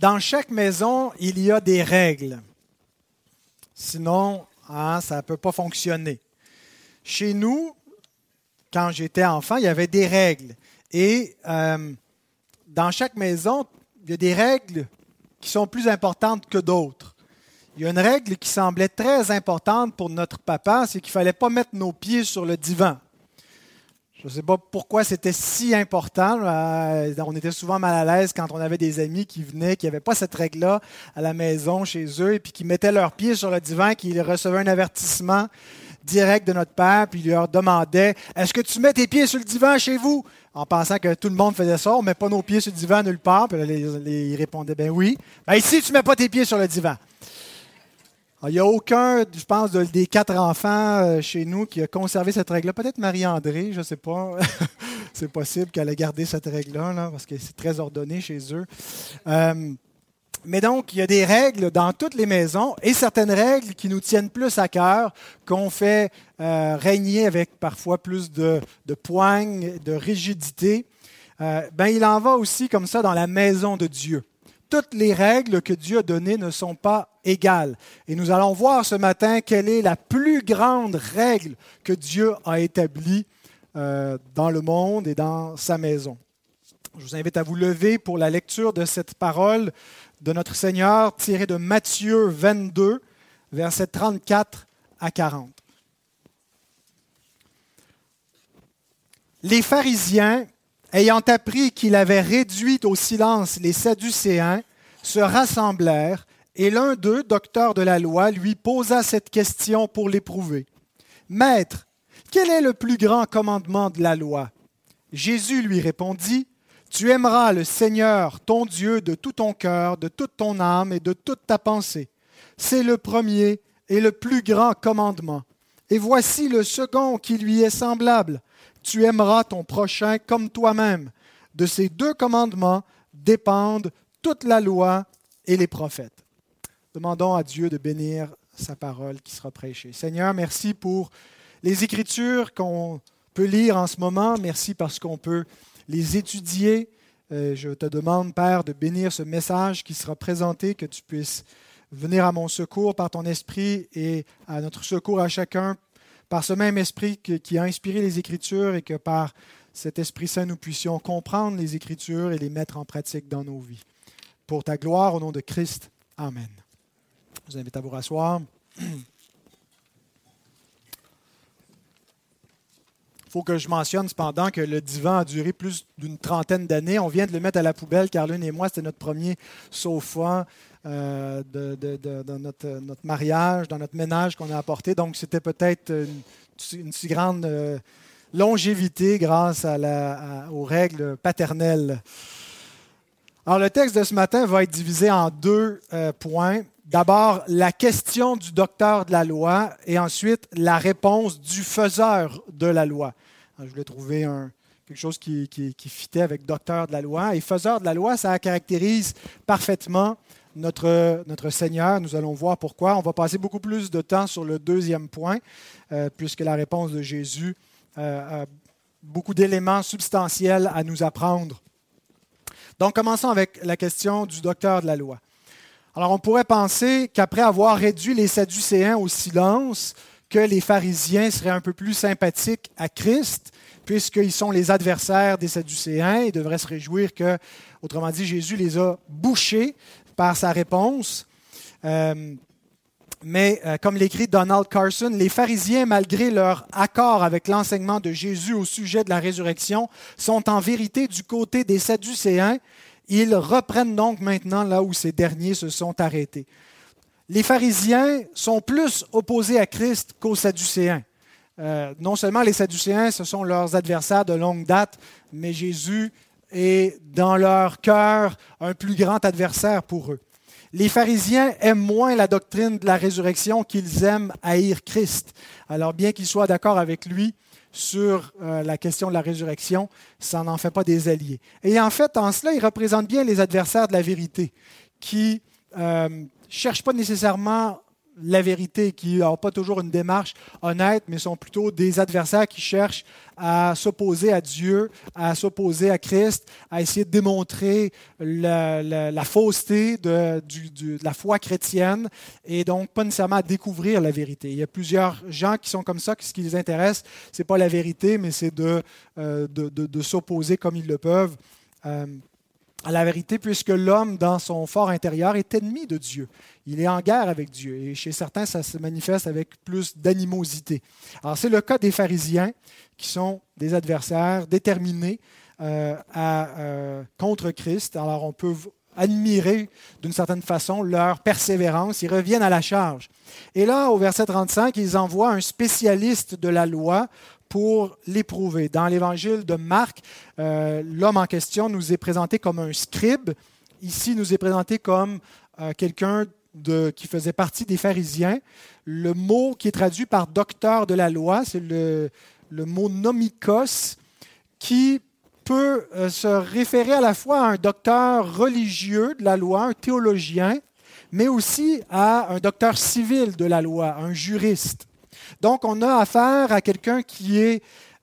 dans chaque maison, il y a des règles. Sinon, hein, ça ne peut pas fonctionner. Chez nous, quand j'étais enfant, il y avait des règles. Et euh, dans chaque maison, il y a des règles qui sont plus importantes que d'autres. Il y a une règle qui semblait très importante pour notre papa, c'est qu'il ne fallait pas mettre nos pieds sur le divan. Je ne sais pas pourquoi c'était si important. On était souvent mal à l'aise quand on avait des amis qui venaient, qui n'avaient pas cette règle-là à la maison, chez eux, et puis qui mettaient leurs pieds sur le divan, qui recevaient un avertissement direct de notre père, puis il leur demandait Est-ce que tu mets tes pieds sur le divan chez vous En pensant que tout le monde faisait ça, on ne met pas nos pieds sur le divan nulle part. Puis ils répondaient Ben oui. Ben ici, tu ne mets pas tes pieds sur le divan. Il n'y a aucun, je pense, des quatre enfants euh, chez nous qui a conservé cette règle-là. Peut-être Marie-André, je ne sais pas. c'est possible qu'elle ait gardé cette règle-là, parce que c'est très ordonné chez eux. Euh, mais donc, il y a des règles dans toutes les maisons et certaines règles qui nous tiennent plus à cœur, qu'on fait euh, régner avec parfois plus de, de poigne, de rigidité. ben, il en va aussi comme ça dans la maison de Dieu toutes les règles que Dieu a données ne sont pas égales. Et nous allons voir ce matin quelle est la plus grande règle que Dieu a établie euh, dans le monde et dans sa maison. Je vous invite à vous lever pour la lecture de cette parole de notre Seigneur tirée de Matthieu 22, versets 34 à 40. Les pharisiens ayant appris qu'il avait réduit au silence les Sadducéens, se rassemblèrent, et l'un d'eux, docteur de la loi, lui posa cette question pour l'éprouver. Maître, quel est le plus grand commandement de la loi? Jésus lui répondit, Tu aimeras le Seigneur, ton Dieu, de tout ton cœur, de toute ton âme et de toute ta pensée. C'est le premier et le plus grand commandement. Et voici le second qui lui est semblable tu aimeras ton prochain comme toi-même. De ces deux commandements dépendent toute la loi et les prophètes. Demandons à Dieu de bénir sa parole qui sera prêchée. Seigneur, merci pour les écritures qu'on peut lire en ce moment. Merci parce qu'on peut les étudier. Euh, je te demande, Père, de bénir ce message qui sera présenté, que tu puisses venir à mon secours par ton esprit et à notre secours à chacun par ce même esprit qui a inspiré les Écritures et que par cet Esprit Saint, nous puissions comprendre les Écritures et les mettre en pratique dans nos vies. Pour ta gloire, au nom de Christ. Amen. Je vous invite à vous rasseoir. Il faut que je mentionne cependant que le divan a duré plus d'une trentaine d'années. On vient de le mettre à la poubelle, car l'une et moi, c'était notre premier sofa euh, de, notre, mariage, dans notre ménage qu'on a apporté. Donc, c'était peut-être une, si grande euh, longévité grâce aux règles paternelles. Alors, le texte de ce matin va être divisé en deux euh, points. D'abord, la question du docteur de la loi et ensuite la réponse du faiseur de la loi. je voulais trouver quelque chose qui, qui, qui fitait avec docteur de la loi. Et faiseur de la loi, ça caractérise parfaitement notre, Seigneur. Nous allons voir pourquoi. On va passer beaucoup plus de temps sur le deuxième point, euh, puisque la réponse de Jésus euh, a beaucoup d'éléments substantiels à nous apprendre. Donc, commençons avec la question du docteur de la loi. Alors, on pourrait penser qu'après avoir réduit les Sadducéens au silence, que les pharisiens seraient un peu plus sympathiques à Christ, puisqu'ils sont les adversaires des Sadducéens et devraient se réjouir que, autrement dit, Jésus les a bouchés par sa réponse. Euh, mais euh, comme l'écrit Donald Carson, les pharisiens, malgré leur accord avec l'enseignement de Jésus au sujet de la résurrection, sont en vérité du côté des Sadducéens. Ils reprennent donc maintenant là où ces derniers se sont arrêtés. Les pharisiens sont plus opposés à Christ qu'aux Sadducéens. Euh, non seulement les Sadducéens, ce sont leurs adversaires de longue date, mais Jésus est dans leur cœur un plus grand adversaire pour eux. Les pharisiens aiment moins la doctrine de la résurrection qu'ils aiment haïr Christ. Alors bien qu'ils soient d'accord avec lui sur euh, la question de la résurrection, ça n'en fait pas des alliés. Et en fait, en cela, ils représentent bien les adversaires de la vérité, qui ne euh, cherchent pas nécessairement la vérité, qui n'ont pas toujours une démarche honnête, mais sont plutôt des adversaires qui cherchent à s'opposer à Dieu, à s'opposer à Christ, à essayer de démontrer la, fausseté de, la foi chrétienne et donc pas nécessairement à découvrir la vérité. Il y a plusieurs gens qui sont comme ça, que ce qui les intéresse, ce n'est pas la vérité, mais c'est de, euh, s'opposer comme ils le peuvent. Euh, à la vérité, puisque l'homme, dans son fort intérieur, est ennemi de Dieu. Il est en guerre avec Dieu. Et chez certains, ça se manifeste avec plus d'animosité. Alors, c'est le cas des pharisiens, qui sont des adversaires déterminés euh, à, euh, contre Christ. Alors, on peut admirer d'une certaine façon leur persévérance. Ils reviennent à la charge. Et là, au verset 35, ils envoient un spécialiste de la loi pour l'éprouver. Dans l'évangile de Marc, euh, l'homme en question nous est présenté comme un scribe. Ici, nous est présenté comme euh, quelqu'un qui faisait partie des pharisiens. Le mot qui est traduit par docteur de la loi, c'est le, le, mot nomikos, qui peut euh, se référer à la fois à un docteur religieux de la loi, un théologien, mais aussi à un docteur civil de la loi, un juriste. Donc, on a affaire à quelqu'un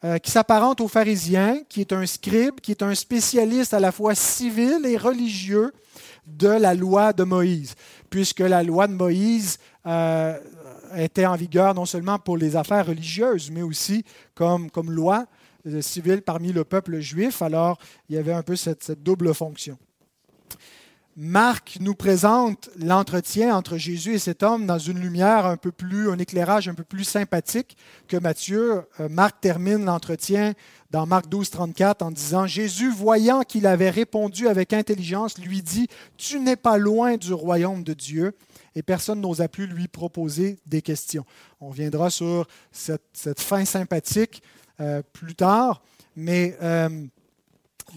euh, qui s'apparente aux pharisiens, qui est un scribe, qui est un spécialiste à la fois civil et religieux de la loi de Moïse, puisque la loi de Moïse euh, était en vigueur non seulement pour les affaires religieuses, mais aussi comme, comme loi euh, civile parmi le peuple juif. Alors, il y avait un peu cette double fonction. Marc nous présente l'entretien entre Jésus et cet homme dans une lumière un peu plus, un éclairage un peu plus sympathique que Matthieu. Euh, Marc termine l'entretien dans Marc 12, 34 en disant Jésus, voyant qu'il avait répondu avec intelligence, lui dit Tu n'es pas loin du royaume de Dieu. Et personne n'osa plus lui proposer des questions. On viendra sur cette, fin sympathique euh, plus tard. Mais euh,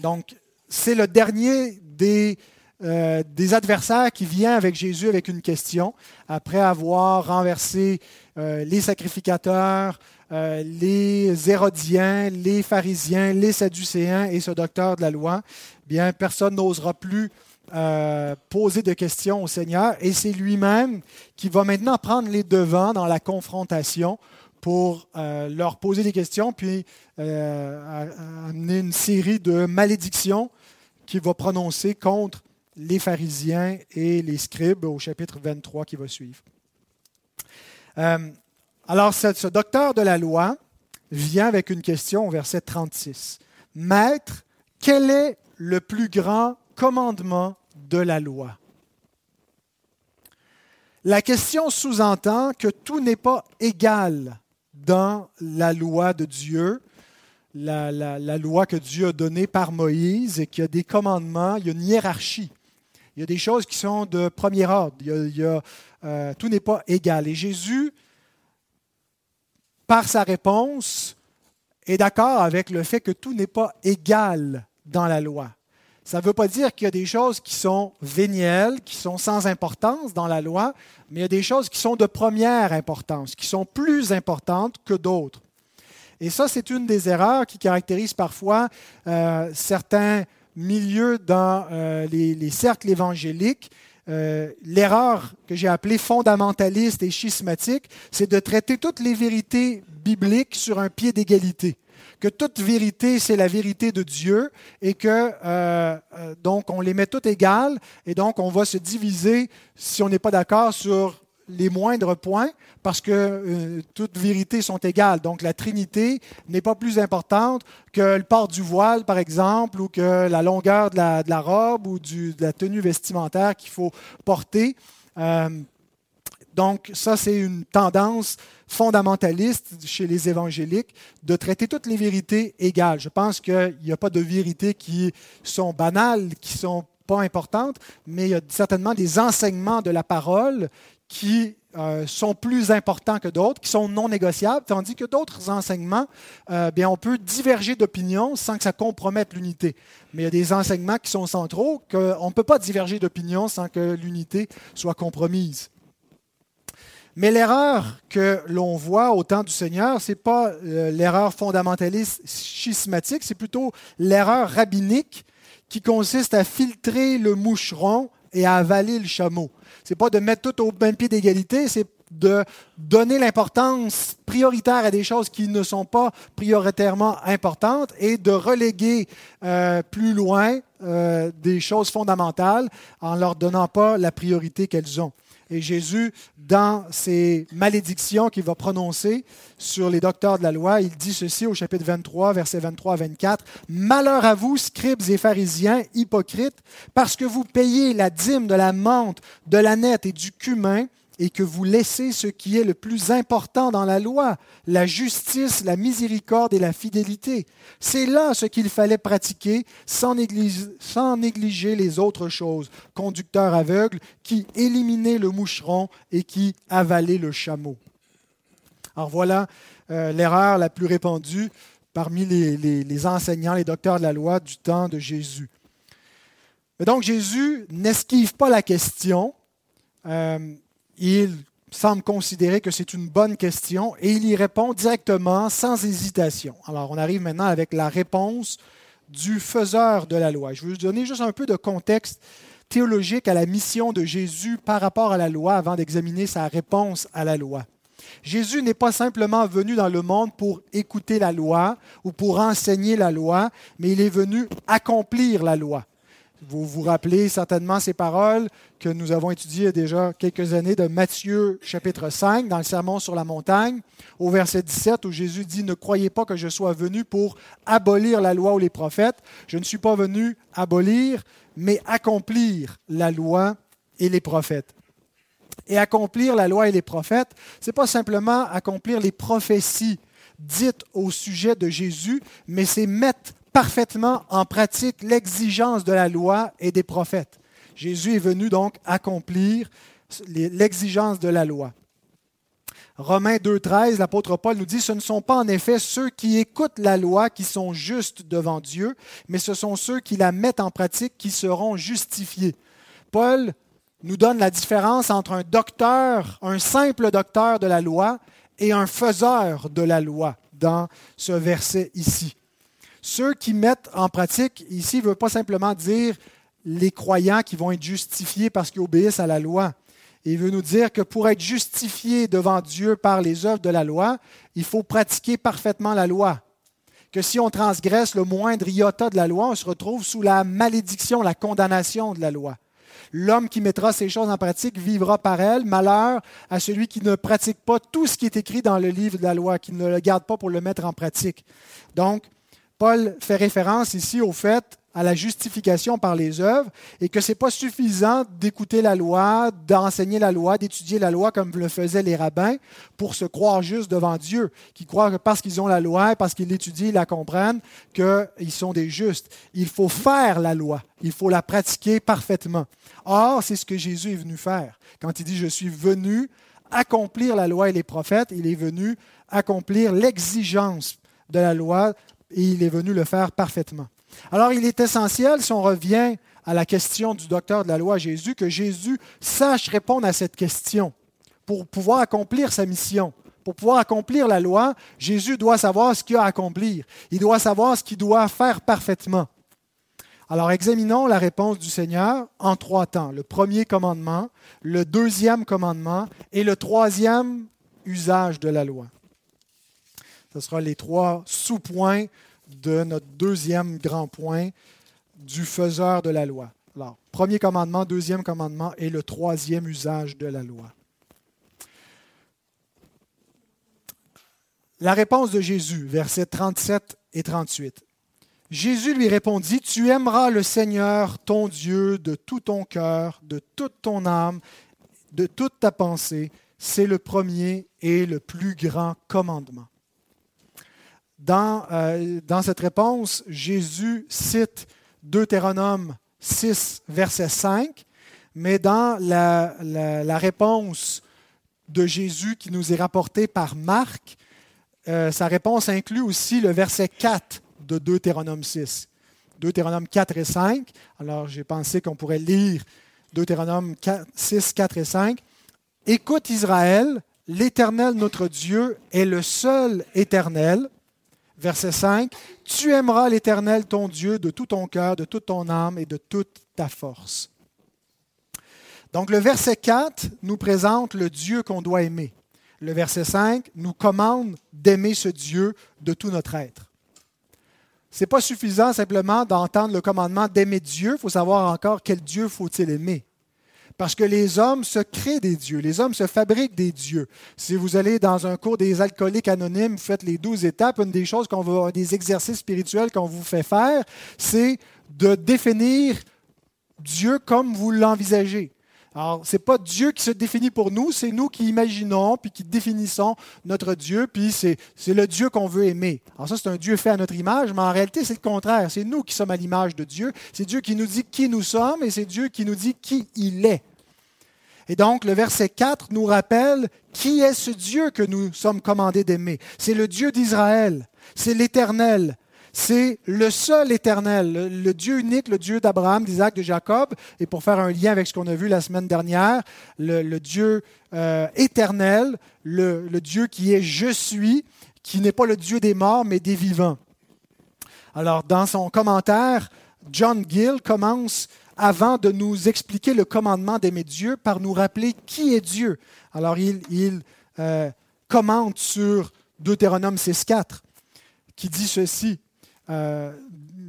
donc, c'est le dernier des euh, des adversaires qui viennent avec Jésus avec une question, après avoir renversé euh, les sacrificateurs, euh, les Hérodiens, les pharisiens, les Sadducéens et ce docteur de la loi, bien personne n'osera plus poser de questions au Seigneur et c'est lui-même qui va maintenant prendre les devants dans la confrontation pour leur poser des questions, puis amener une série de malédictions qu'il va prononcer contre les pharisiens et les scribes au chapitre 23 qui va suivre. Euh, alors, ce, docteur de la loi vient avec une question au verset 36. Maître, quel est le plus grand commandement de la loi? La question sous-entend que tout n'est pas égal dans la loi de Dieu, la, loi que Dieu a donnée par Moïse et qu'il y a des commandements, il y a une hiérarchie. Il y a des choses qui sont de premier ordre. Euh, tout n'est pas égal. Et Jésus, par sa réponse, est d'accord avec le fait que tout n'est pas égal dans la loi. Ça ne veut pas dire qu'il y a des choses qui sont vénielles, qui sont sans importance dans la loi, mais il y a des choses qui sont de première importance, qui sont plus importantes que d'autres. Et ça, c'est une des erreurs qui caractérise parfois euh, certains milieu dans euh, les, cercles évangéliques, euh, l'erreur que j'ai appelée fondamentaliste et schismatique, c'est de traiter toutes les vérités bibliques sur un pied d'égalité. Que toute vérité, c'est la vérité de Dieu et que euh, donc on les met toutes égales et donc on va se diviser si on n'est pas d'accord sur les moindres points parce que euh, toutes vérités sont égales. Donc la Trinité n'est pas plus importante que le port du voile, par exemple, ou que la longueur de la, robe ou de la tenue vestimentaire qu'il faut porter. Euh, donc ça, c'est une tendance fondamentaliste chez les évangéliques de traiter toutes les vérités égales. Je pense qu'il n'y a pas de vérités qui sont banales, qui sont pas importantes, mais il y a certainement des enseignements de la parole qui euh, sont plus importants que d'autres, qui sont non négociables, tandis que d'autres enseignements, euh, bien, on peut diverger d'opinion sans que ça compromette l'unité. Mais il y a des enseignements qui sont centraux, qu'on ne peut pas diverger d'opinion sans que l'unité soit compromise. Mais l'erreur que l'on voit au temps du Seigneur, ce n'est pas euh, l'erreur fondamentaliste schismatique, c'est plutôt l'erreur rabbinique qui consiste à filtrer le moucheron et à avaler le chameau. Ce n'est pas de mettre tout au même pied d'égalité, c'est de donner l'importance prioritaire à des choses qui ne sont pas prioritairement importantes et de reléguer euh, plus loin euh, des choses fondamentales en leur donnant pas la priorité qu'elles ont. Et Jésus, dans ses malédictions qu'il va prononcer sur les docteurs de la loi, il dit ceci au chapitre 23, versets 23 à 24. Malheur à vous, scribes et pharisiens, hypocrites, parce que vous payez la dîme de la menthe, de la nette et du cumin, et que vous laissez ce qui est le plus important dans la loi, la justice, la miséricorde et la fidélité. C'est là ce qu'il fallait pratiquer sans négliger, les autres choses. Conducteur aveugle qui éliminait le moucheron et qui avalait le chameau. Alors voilà euh, l'erreur la plus répandue parmi les, enseignants, les docteurs de la loi du temps de Jésus. Mais donc Jésus n'esquive pas la question. Euh, il semble considérer que c'est une bonne question et il y répond directement, sans hésitation. Alors, on arrive maintenant avec la réponse du faiseur de la loi. Je vais vous donner juste un peu de contexte théologique à la mission de Jésus par rapport à la loi avant d'examiner sa réponse à la loi. Jésus n'est pas simplement venu dans le monde pour écouter la loi ou pour enseigner la loi, mais il est venu accomplir la loi. Vous vous rappelez certainement ces paroles que nous avons étudiées il y a déjà quelques années de Matthieu chapitre 5 dans le Sermon sur la montagne, au verset 17 où Jésus dit, Ne croyez pas que je sois venu pour abolir la loi ou les prophètes. Je ne suis pas venu abolir, mais accomplir la loi et les prophètes. Et accomplir la loi et les prophètes, ce n'est pas simplement accomplir les prophéties dites au sujet de Jésus, mais c'est mettre parfaitement en pratique l'exigence de la loi et des prophètes. Jésus est venu donc accomplir l'exigence de la loi. Romains 2.13, l'apôtre Paul nous dit, ce ne sont pas en effet ceux qui écoutent la loi qui sont justes devant Dieu, mais ce sont ceux qui la mettent en pratique qui seront justifiés. Paul nous donne la différence entre un docteur, un simple docteur de la loi, et un faiseur de la loi dans ce verset ici. Ceux qui mettent en pratique, ici, ne veut pas simplement dire les croyants qui vont être justifiés parce qu'ils obéissent à la loi. Il veut nous dire que pour être justifié devant Dieu par les œuvres de la loi, il faut pratiquer parfaitement la loi. Que si on transgresse le moindre iota de la loi, on se retrouve sous la malédiction, la condamnation de la loi. L'homme qui mettra ces choses en pratique vivra par elles. Malheur à celui qui ne pratique pas tout ce qui est écrit dans le livre de la loi, qui ne le garde pas pour le mettre en pratique. Donc, Paul fait référence ici au fait à la justification par les œuvres et que ce n'est pas suffisant d'écouter la loi, d'enseigner la loi, d'étudier la loi comme le faisaient les rabbins pour se croire juste devant Dieu, qui croient que parce qu'ils ont la loi, parce qu'ils l'étudient, ils la comprennent, qu'ils sont des justes. Il faut faire la loi, il faut la pratiquer parfaitement. Or, c'est ce que Jésus est venu faire. Quand il dit Je suis venu accomplir la loi et les prophètes, il est venu accomplir l'exigence de la loi et il est venu le faire parfaitement. Alors il est essentiel, si on revient à la question du docteur de la loi Jésus, que Jésus sache répondre à cette question pour pouvoir accomplir sa mission. Pour pouvoir accomplir la loi, Jésus doit savoir ce qu'il a à accomplir. Il doit savoir ce qu'il doit faire parfaitement. Alors examinons la réponse du Seigneur en trois temps. Le premier commandement, le deuxième commandement et le troisième usage de la loi. Ce sera les trois sous-points de notre deuxième grand point du faiseur de la loi. Alors, premier commandement, deuxième commandement et le troisième usage de la loi. La réponse de Jésus, versets 37 et 38. Jésus lui répondit, Tu aimeras le Seigneur, ton Dieu, de tout ton cœur, de toute ton âme, de toute ta pensée. C'est le premier et le plus grand commandement. Dans, euh, dans cette réponse, Jésus cite Deutéronome 6, verset 5, mais dans la, la, réponse de Jésus qui nous est rapportée par Marc, euh, sa réponse inclut aussi le verset 4 de Deutéronome 6. Deutéronome 4 et 5. Alors j'ai pensé qu'on pourrait lire Deutéronome 6, 4 et 5. Écoute Israël, l'Éternel notre Dieu est le seul éternel verset 5, Tu aimeras l'Éternel ton Dieu de tout ton cœur, de toute ton âme et de toute ta force. Donc le verset 4 nous présente le Dieu qu'on doit aimer. Le verset 5 nous commande d'aimer ce Dieu de tout notre être. Ce n'est pas suffisant simplement d'entendre le commandement d'aimer Dieu, il faut savoir encore quel Dieu faut-il aimer. Parce que les hommes se créent des dieux, les hommes se fabriquent des dieux. Si vous allez dans un cours des alcooliques anonymes, vous faites les douze étapes, une des choses qu'on va, des exercices spirituels qu'on vous fait faire, c'est de définir Dieu comme vous l'envisagez. Alors, ce n'est pas Dieu qui se définit pour nous, c'est nous qui imaginons, puis qui définissons notre Dieu, puis c'est, c'est le Dieu qu'on veut aimer. Alors ça, c'est un Dieu fait à notre image, mais en réalité, c'est le contraire. C'est nous qui sommes à l'image de Dieu. C'est Dieu qui nous dit qui nous sommes, et c'est Dieu qui nous dit qui il est. Et donc, le verset 4 nous rappelle qui est ce Dieu que nous sommes commandés d'aimer. C'est le Dieu d'Israël, c'est l'Éternel, c'est le seul éternel, le, Dieu unique, le Dieu d'Abraham, d'Isaac, de Jacob. Et pour faire un lien avec ce qu'on a vu la semaine dernière, le, Dieu euh, éternel, le, le Dieu qui est je suis, qui n'est pas le Dieu des morts, mais des vivants. Alors, dans son commentaire, John Gill commence avant de nous expliquer le commandement d'aimer Dieu par nous rappeler qui est Dieu. Alors, il, euh, commente sur Deutéronome 6.4 qui dit ceci. Euh,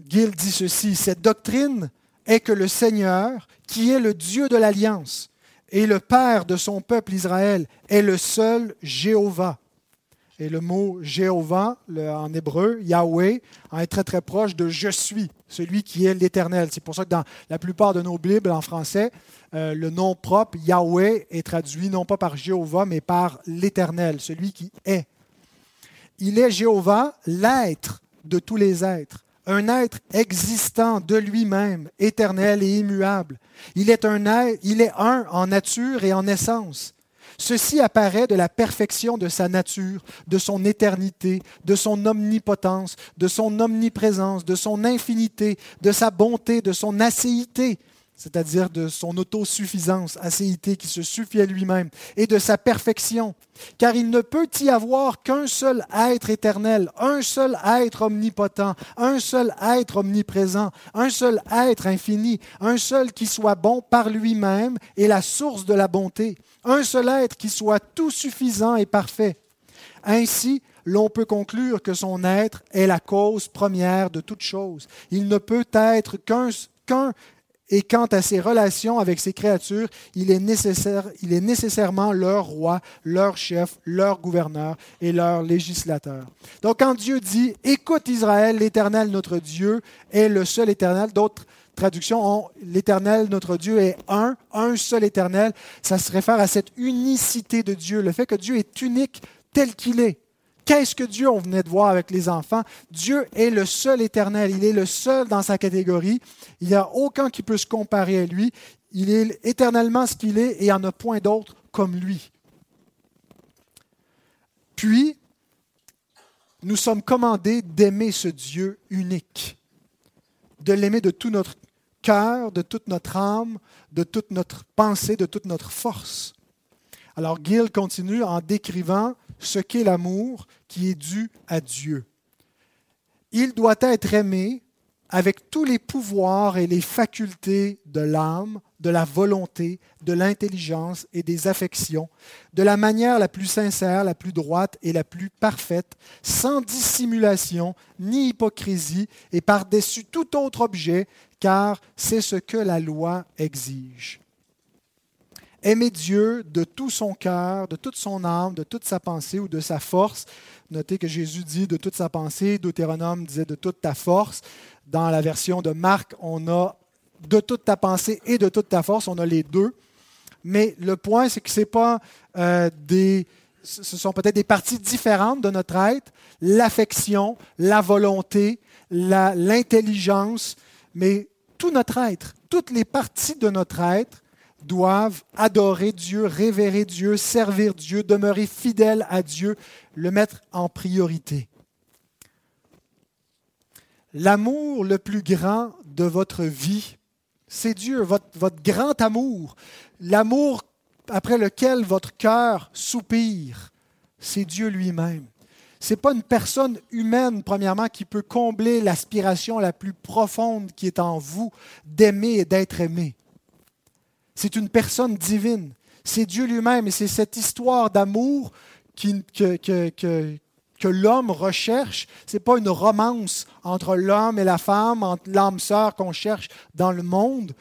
dit ceci, cette doctrine est que le Seigneur, qui est le Dieu de l'Alliance et le Père de son peuple Israël, est le seul Jéhovah. Et le mot Jéhovah, en hébreu, Yahweh, est très très proche de je suis, celui qui est l'Éternel. C'est pour ça que dans la plupart de nos Bibles en français, euh, le nom propre, Yahweh, est traduit non pas par Jéhovah, mais par l'Éternel, celui qui est. Il est Jéhovah, l'être de tous les êtres, un être existant de lui-même, éternel et immuable. Il est un il est un en nature et en essence. Ceci apparaît de la perfection de sa nature, de son éternité, de son omnipotence, de son omniprésence, de son infinité, de sa bonté, de son acéité, c'est-à-dire de son autosuffisance, acéité qui se suffit à lui-même, et de sa perfection. Car il ne peut y avoir qu'un seul être éternel, un seul être omnipotent, un seul être omniprésent, un seul être infini, un seul qui soit bon par lui-même et la source de la bonté, un seul être qui soit tout suffisant et parfait. Ainsi, l'on peut conclure que son être est la cause première de toute chose. Il ne peut être qu'un et quant à ses relations avec ses créatures, il est, nécessaire, nécessairement leur roi, leur chef, leur gouverneur et leur législateur. Donc quand Dieu dit, écoute Israël, l'Éternel notre Dieu est le seul Éternel, d'autres traductions ont l'Éternel notre Dieu est un, un seul Éternel, ça se réfère à cette unicité de Dieu, le fait que Dieu est unique tel qu'il est. Qu'est-ce que Dieu, on venait de voir avec les enfants? Dieu est le seul éternel, il est le seul dans sa catégorie. Il n'y a aucun qui peut se comparer à lui. Il est éternellement ce qu'il est et il n'y en a point d'autre comme lui. Puis, nous sommes commandés d'aimer ce Dieu unique, de l'aimer de tout notre cœur, de toute notre âme, de toute notre pensée, de toute notre force. Alors Gill continue en décrivant ce qu'est l'amour qui est dû à Dieu. Il doit être aimé avec tous les pouvoirs et les facultés de l'âme, de la volonté, de l'intelligence et des affections, de la manière la plus sincère, la plus droite et la plus parfaite, sans dissimulation ni hypocrisie et par-dessus tout autre objet, car c'est ce que la loi exige. Aimer Dieu de tout son cœur, de toute son âme, de toute sa pensée ou de sa force. Notez que Jésus dit de toute sa pensée, Deutéronome disait de toute ta force. Dans la version de Marc, on a de toute ta pensée et de toute ta force, on a les deux. Mais le point, c'est que ce pas euh, des. Ce sont peut-être des parties différentes de notre être, l'affection, la volonté, l'intelligence, mais tout notre être, toutes les parties de notre être doivent adorer Dieu, révérer Dieu, servir Dieu, demeurer fidèles à Dieu, le mettre en priorité. L'amour le plus grand de votre vie, c'est Dieu, votre, votre, grand amour, l'amour après lequel votre cœur soupire, c'est Dieu lui-même. Ce n'est pas une personne humaine, premièrement, qui peut combler l'aspiration la plus profonde qui est en vous d'aimer et d'être aimé C'est une personne divine. C'est Dieu lui-même et c'est cette histoire d'amour que, l'homme recherche. Ce n'est pas une romance entre l'homme et la femme, entre l'âme sœur qu'on cherche dans le monde,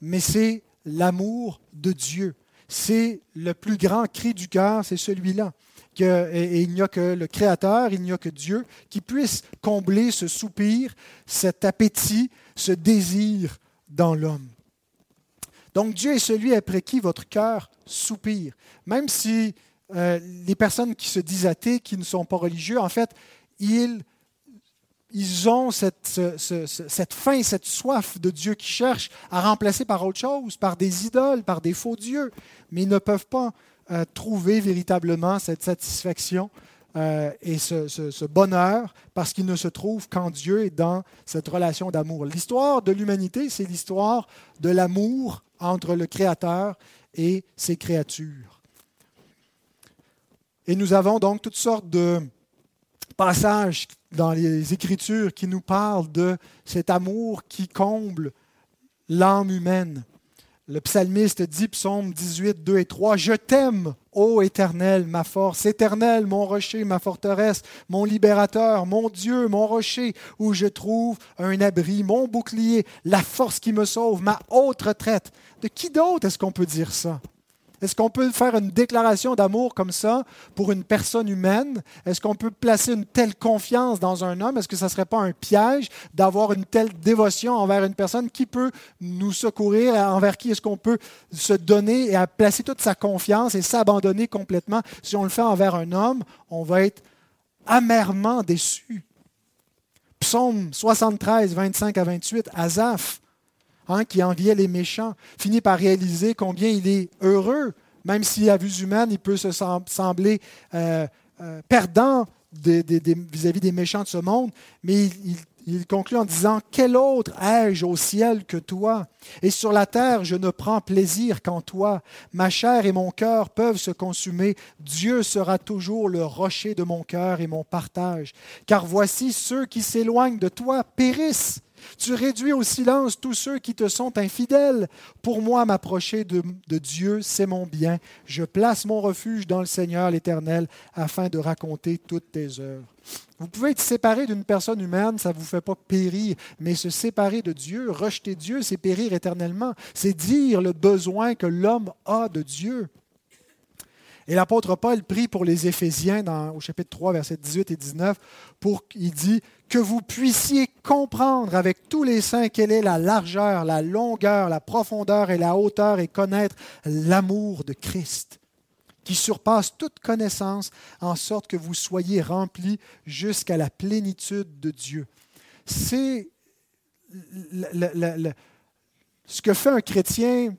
mais c'est l'amour de Dieu. C'est le plus grand cri du cœur, c'est celui-là. Et, il n'y a que le Créateur, il n'y a que Dieu qui puisse combler ce soupir, cet appétit, ce désir dans l'homme. Donc Dieu est celui après qui votre cœur soupire. Même si euh, les personnes qui se disent athées, qui ne sont pas religieux, en fait, ils, ils ont cette, cette faim, cette soif de Dieu qui cherche à remplacer par autre chose, par des idoles, par des faux dieux, mais ils ne peuvent pas euh, trouver véritablement cette satisfaction euh, et ce, ce, bonheur parce qu'ils ne se trouvent qu'en Dieu et dans cette relation d'amour. L'histoire de l'humanité, c'est l'histoire de l'amour entre le Créateur et ses créatures. Et nous avons donc toutes sortes de passages dans les Écritures qui nous parlent de cet amour qui comble l'âme humaine. Le psalmiste dit, psaume 18, 2 et 3, Je t'aime, ô Éternel, ma force, Éternel, mon rocher, ma forteresse, mon libérateur, mon Dieu, mon rocher, où je trouve un abri, mon bouclier, la force qui me sauve, ma haute retraite. De qui d'autre est-ce qu'on peut dire ça? Est-ce qu'on peut faire une déclaration d'amour comme ça pour une personne humaine? Est-ce qu'on peut placer une telle confiance dans un homme? Est-ce que ça ne serait pas un piège d'avoir une telle dévotion envers une personne qui peut nous secourir, envers qui est-ce qu'on peut se donner et placer toute sa confiance et s'abandonner complètement? Si on le fait envers un homme, on va être amèrement déçu. Psaume 73, 25 à 28, Azaph. Hein, qui enviait les méchants, finit par réaliser combien il est heureux, même si à vue humaine, il peut se sembler euh, euh, perdant vis-à-vis des méchants de ce monde, mais il, il conclut en disant, Quel autre ai-je au ciel que toi? Et sur la terre, je ne prends plaisir qu'en toi. Ma chair et mon cœur peuvent se consumer. Dieu sera toujours le rocher de mon cœur et mon partage. Car voici ceux qui s'éloignent de toi périssent. Tu réduis au silence tous ceux qui te sont infidèles. Pour moi, m'approcher de, Dieu, c'est mon bien. Je place mon refuge dans le Seigneur l'Éternel afin de raconter toutes tes œuvres. Vous pouvez être séparé d'une personne humaine, ça ne vous fait pas périr, mais se séparer de Dieu, rejeter Dieu, c'est périr éternellement. C'est dire le besoin que l'homme a de Dieu. Et l'apôtre Paul prie pour les Éphésiens au chapitre 3, versets 18 et 19, pour qu'il dit que vous puissiez comprendre avec tous les saints quelle est la largeur, la longueur, la profondeur et la hauteur et connaître l'amour de Christ qui surpasse toute connaissance, en sorte que vous soyez remplis jusqu'à la plénitude de Dieu. C'est ce que fait un chrétien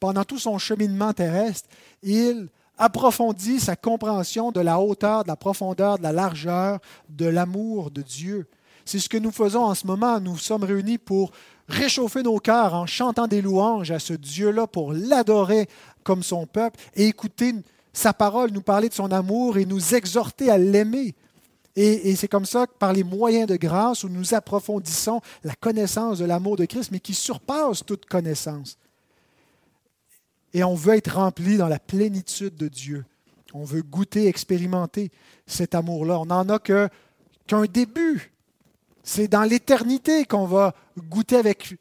pendant tout son cheminement terrestre. Il approfondit sa compréhension de la hauteur, de la profondeur, de la largeur, de l'amour de Dieu. C'est ce que nous faisons en ce moment. Nous sommes réunis pour réchauffer nos cœurs en chantant des louanges à ce Dieu-là, pour l'adorer comme son peuple et écouter sa parole, nous parler de son amour et nous exhorter à l'aimer. Et, c'est comme ça que par les moyens de grâce, où nous approfondissons la connaissance de l'amour de Christ, mais qui surpasse toute connaissance. Et on veut être rempli dans la plénitude de Dieu. On veut goûter, expérimenter cet amour-là. On n'en a qu'un début. C'est dans l'éternité qu'on va goûter avec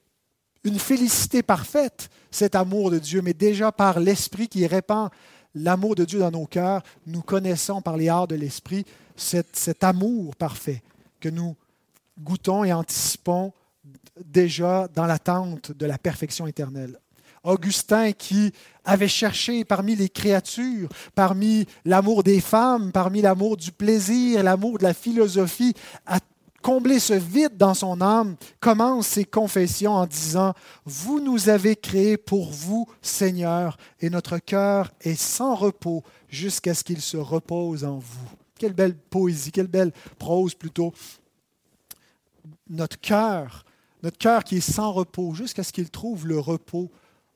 une félicité parfaite cet amour de Dieu, mais déjà par l'Esprit qui répand l'amour de Dieu dans nos cœurs, nous connaissons par les arts de l'Esprit cet amour parfait que nous goûtons et anticipons déjà dans l'attente de la perfection éternelle. Augustin qui avait cherché parmi les créatures, parmi l'amour des femmes, parmi l'amour du plaisir, l'amour de la philosophie, à combler ce vide dans son âme, commence ses confessions en disant, Vous nous avez créés pour vous, Seigneur, et notre cœur est sans repos jusqu'à ce qu'il se repose en vous. Quelle belle poésie, quelle belle prose plutôt. Notre cœur, notre cœur qui est sans repos jusqu'à ce qu'il trouve le repos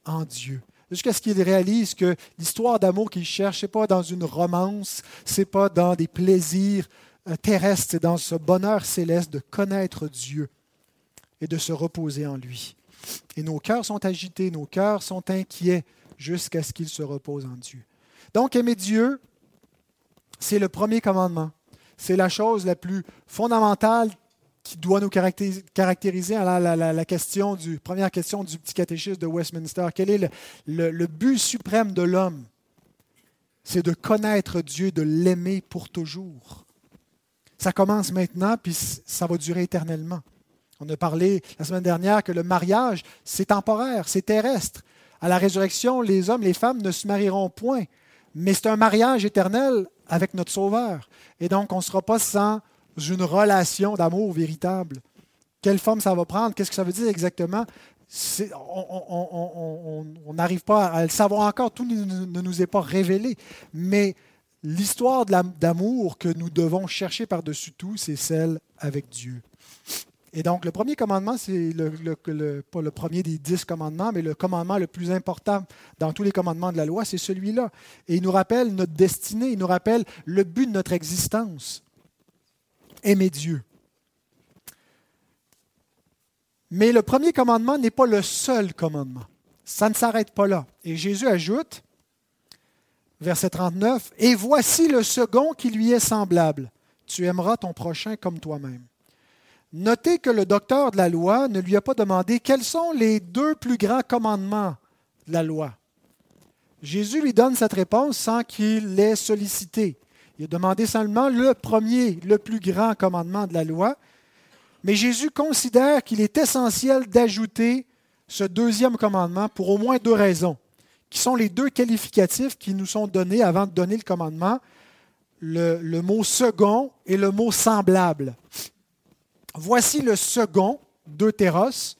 en Dieu. Jusqu'à ce qu'il réalise que l'histoire d'amour qu'il cherche, ce n'est pas dans une romance, ce n'est pas dans des plaisirs euh, terrestres, c'est dans ce bonheur céleste de connaître Dieu et de se reposer en lui. Et nos cœurs sont agités, nos cœurs sont inquiets jusqu'à ce qu'ils se reposent en Dieu. Donc, aimer Dieu, c'est le premier commandement. C'est la chose la plus fondamentale qui doit nous caractériser la, question du, première question du petit catéchisme de Westminster. Quel est le but suprême de l'homme? C'est de connaître Dieu, de l'aimer pour toujours. Ça commence maintenant, puis ça va durer éternellement. On a parlé la semaine dernière que le mariage, c'est temporaire, c'est terrestre. À la résurrection, les hommes, les femmes ne se marieront point, mais c'est un mariage éternel avec notre Sauveur. Et donc, on ne sera pas sans une relation d'amour véritable. Quelle forme ça va prendre? Qu'est-ce que ça veut dire exactement? On n'arrive pas à le savoir encore, tout ne nous est pas révélé. Mais l'histoire d'amour que nous devons chercher par-dessus tout, c'est celle avec Dieu. Et donc, le premier commandement, c'est le, pas le premier des dix commandements, mais le commandement le plus important dans tous les commandements de la loi, c'est celui-là. Et il nous rappelle notre destinée, il nous rappelle le but de notre existence. Aimer Dieu. Mais le premier commandement n'est pas le seul commandement. Ça ne s'arrête pas là. Et Jésus ajoute, verset 39, Et voici le second qui lui est semblable. Tu aimeras ton prochain comme toi-même. Notez que le docteur de la loi ne lui a pas demandé quels sont les deux plus grands commandements de la loi. Jésus lui donne cette réponse sans qu'il l'ait sollicité. Il a demandé seulement le premier, le plus grand commandement de la loi. Mais Jésus considère qu'il est essentiel d'ajouter ce deuxième commandement pour au moins deux raisons, qui sont les deux qualificatifs qui nous sont donnés avant de donner le commandement, le, mot second et le mot semblable. Voici le second, Deutéros.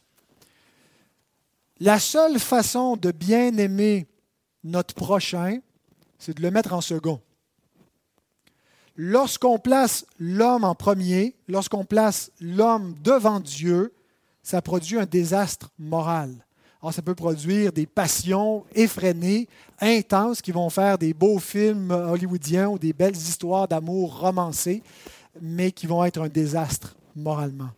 La seule façon de bien aimer notre prochain, c'est de le mettre en second. Lorsqu'on place l'homme en premier, lorsqu'on place l'homme devant Dieu, ça produit un désastre moral. Alors, ça peut produire des passions effrénées, intenses, qui vont faire des beaux films hollywoodiens ou des belles histoires d'amour romancées, mais qui vont être un désastre moralement.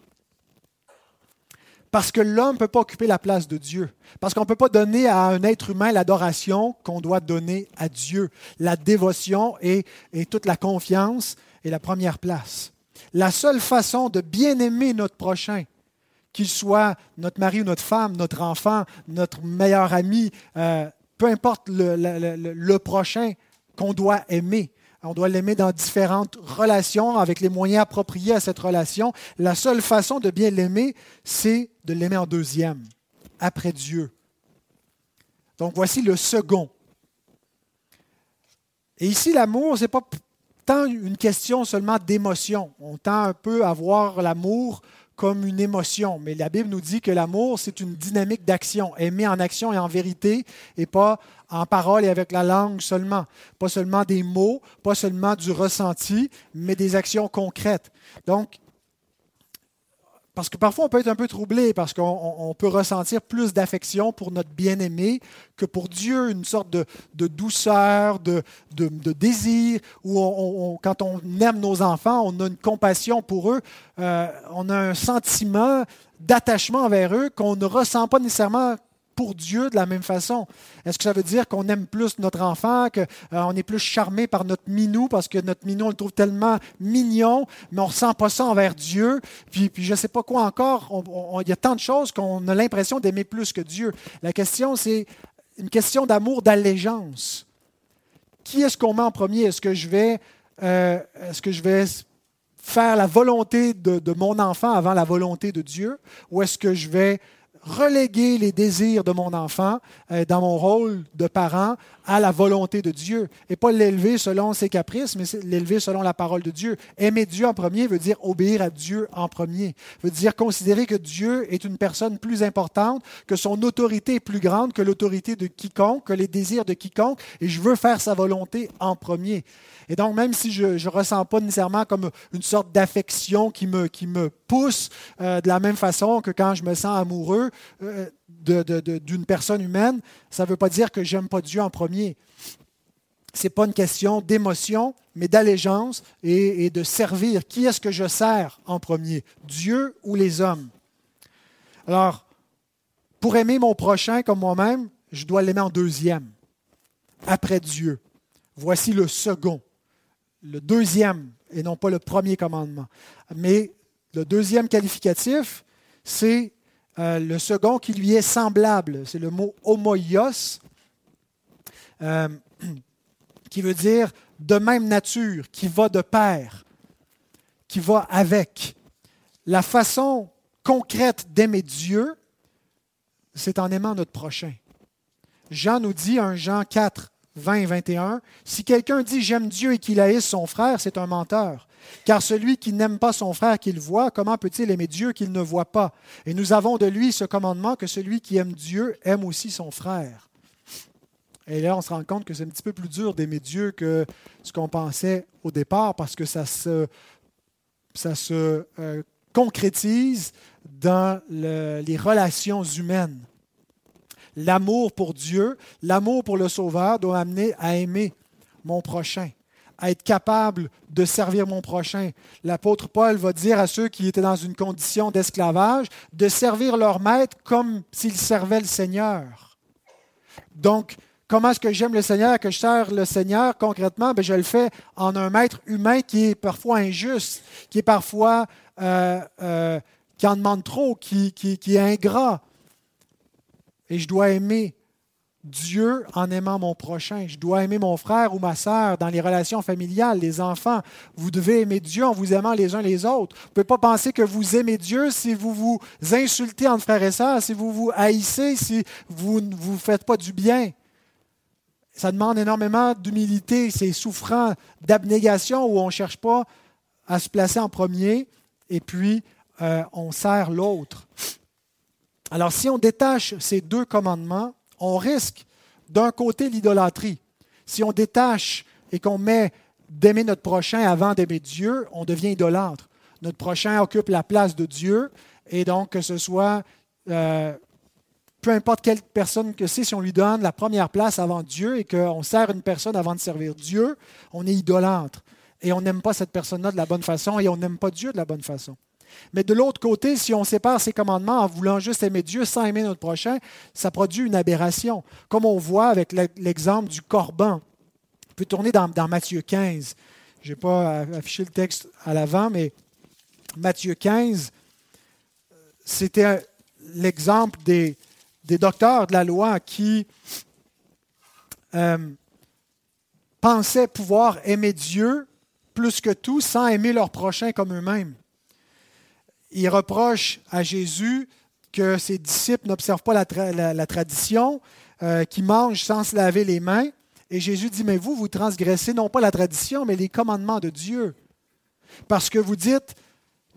Parce que l'homme ne peut pas occuper la place de Dieu. Parce qu'on ne peut pas donner à un être humain l'adoration qu'on doit donner à Dieu. La dévotion et, toute la confiance est la première place. La seule façon de bien aimer notre prochain, qu'il soit notre mari ou notre femme, notre enfant, notre meilleur ami, euh, peu importe le prochain qu'on doit aimer, on doit l'aimer dans différentes relations, avec les moyens appropriés à cette relation. La seule façon de bien l'aimer, c'est de l'aimer en deuxième, après Dieu. Donc voici le second. Et ici, l'amour, ce n'est pas tant une question seulement d'émotion. On tend un peu à voir l'amour comme une émotion. Mais la Bible nous dit que l'amour, c'est une dynamique d'action, aimer en action et en vérité, et pas en parole et avec la langue seulement. Pas seulement des mots, pas seulement du ressenti, mais des actions concrètes. Donc, parce que parfois, on peut être un peu troublé parce qu'on peut ressentir plus d'affection pour notre bien-aimé que pour Dieu, une sorte de, douceur, de, désir, où quand on aime nos enfants, on a une compassion pour eux, euh, on a un sentiment d'attachement envers eux qu'on ne ressent pas nécessairement pour Dieu de la même façon? Est-ce que ça veut dire qu'on aime plus notre enfant, qu'on euh, est plus charmé par notre minou parce que notre minou, on le trouve tellement mignon, mais on ne ressent pas ça envers Dieu? Puis, je ne sais pas quoi encore. Il y a tant de choses qu'on a l'impression d'aimer plus que Dieu. La question, c'est une question d'amour, d'allégeance. Qui est-ce qu'on met en premier? Est-ce que je vais, euh, est-ce que je vais faire la volonté de, mon enfant avant la volonté de Dieu? Ou est-ce que je vais reléguer les désirs de mon enfant euh, dans mon rôle de parent à la volonté de Dieu et pas l'élever selon ses caprices, mais l'élever selon la parole de Dieu. Aimer Dieu en premier veut dire obéir à Dieu en premier, veut dire considérer que Dieu est une personne plus importante, que son autorité est plus grande que l'autorité de quiconque, que les désirs de quiconque, et je veux faire sa volonté en premier. Et donc, même si je ne ressens pas nécessairement comme une sorte d'affection qui me, qui me pousse euh, de la même façon que quand je me sens amoureux euh, d'une personne humaine, ça ne veut pas dire que j'aime pas Dieu en premier. Ce n'est pas une question d'émotion, mais d'allégeance et, et de servir. Qui est-ce que je sers en premier, Dieu ou les hommes? Alors, pour aimer mon prochain comme moi-même, je dois l'aimer en deuxième, après Dieu. Voici le second, le deuxième, et non pas le premier commandement. Mais le deuxième qualificatif, c'est euh, le second qui lui est semblable. C'est le mot homoios, euh, qui veut dire de même nature, qui va de pair, qui va avec. La façon concrète d'aimer Dieu, c'est en aimant notre prochain. Jean nous dit, en Jean 4, 20 et 21, Si quelqu'un dit j'aime Dieu et qu'il haïsse son frère, c'est un menteur. Car celui qui n'aime pas son frère qu'il voit, comment peut-il aimer Dieu qu'il ne voit pas? Et nous avons de lui ce commandement que celui qui aime Dieu aime aussi son frère. Et là, on se rend compte que c'est un petit peu plus dur d'aimer Dieu que ce qu'on pensait au départ, parce que ça se, euh, concrétise dans les relations humaines. L'amour pour Dieu, l'amour pour le Sauveur doit amener à aimer mon prochain, à être capable de servir mon prochain. L'apôtre Paul va dire à ceux qui étaient dans une condition d'esclavage de servir leur maître comme s'ils servaient le Seigneur. Donc, comment est-ce que j'aime le Seigneur, que je sers le Seigneur? Concrètement? Bien, je le fais en un maître humain qui est parfois injuste, qui est parfois euh, euh, qui en demande trop, qui, qui est ingrat. Et je dois aimer Dieu en aimant mon prochain. Je dois aimer mon frère ou ma sœur dans les relations familiales, les enfants. Vous devez aimer Dieu en vous aimant les uns les autres. Vous ne pouvez pas penser que vous aimez Dieu si vous vous insultez entre frères et sœurs, si vous vous haïssez, si vous ne vous faites pas du bien. Ça demande énormément d'humilité, c'est souffrant, d'abnégation où on ne cherche pas à se placer en premier et puis euh, on sert l'autre. Alors si on détache ces deux commandements, on risque d'un côté l'idolâtrie. Si on détache et qu'on met d'aimer notre prochain avant d'aimer Dieu, on devient idolâtre. Notre prochain occupe la place de Dieu et donc que ce soit euh, peu importe quelle personne que c'est, si on lui donne la première place avant Dieu et qu'on sert une personne avant de servir Dieu, on est idolâtre. Et on n'aime pas cette personne-là de la bonne façon et on n'aime pas Dieu de la bonne façon. Mais de l'autre côté, si on sépare ces commandements en voulant juste aimer Dieu sans aimer notre prochain, ça produit une aberration, comme on voit avec l'exemple du corban. On peut tourner dans, Matthieu 15. Je n'ai pas affiché le texte à l'avant, mais Matthieu 15, c'était l'exemple des, docteurs de la loi qui euh, pensaient pouvoir aimer Dieu plus que tout sans aimer leur prochain comme eux-mêmes il reproche à Jésus que ses disciples n'observent pas la, tradition, euh, qu'ils mangent sans se laver les mains. Et Jésus dit, mais vous, vous transgressez non pas la tradition, mais les commandements de Dieu. Parce que vous dites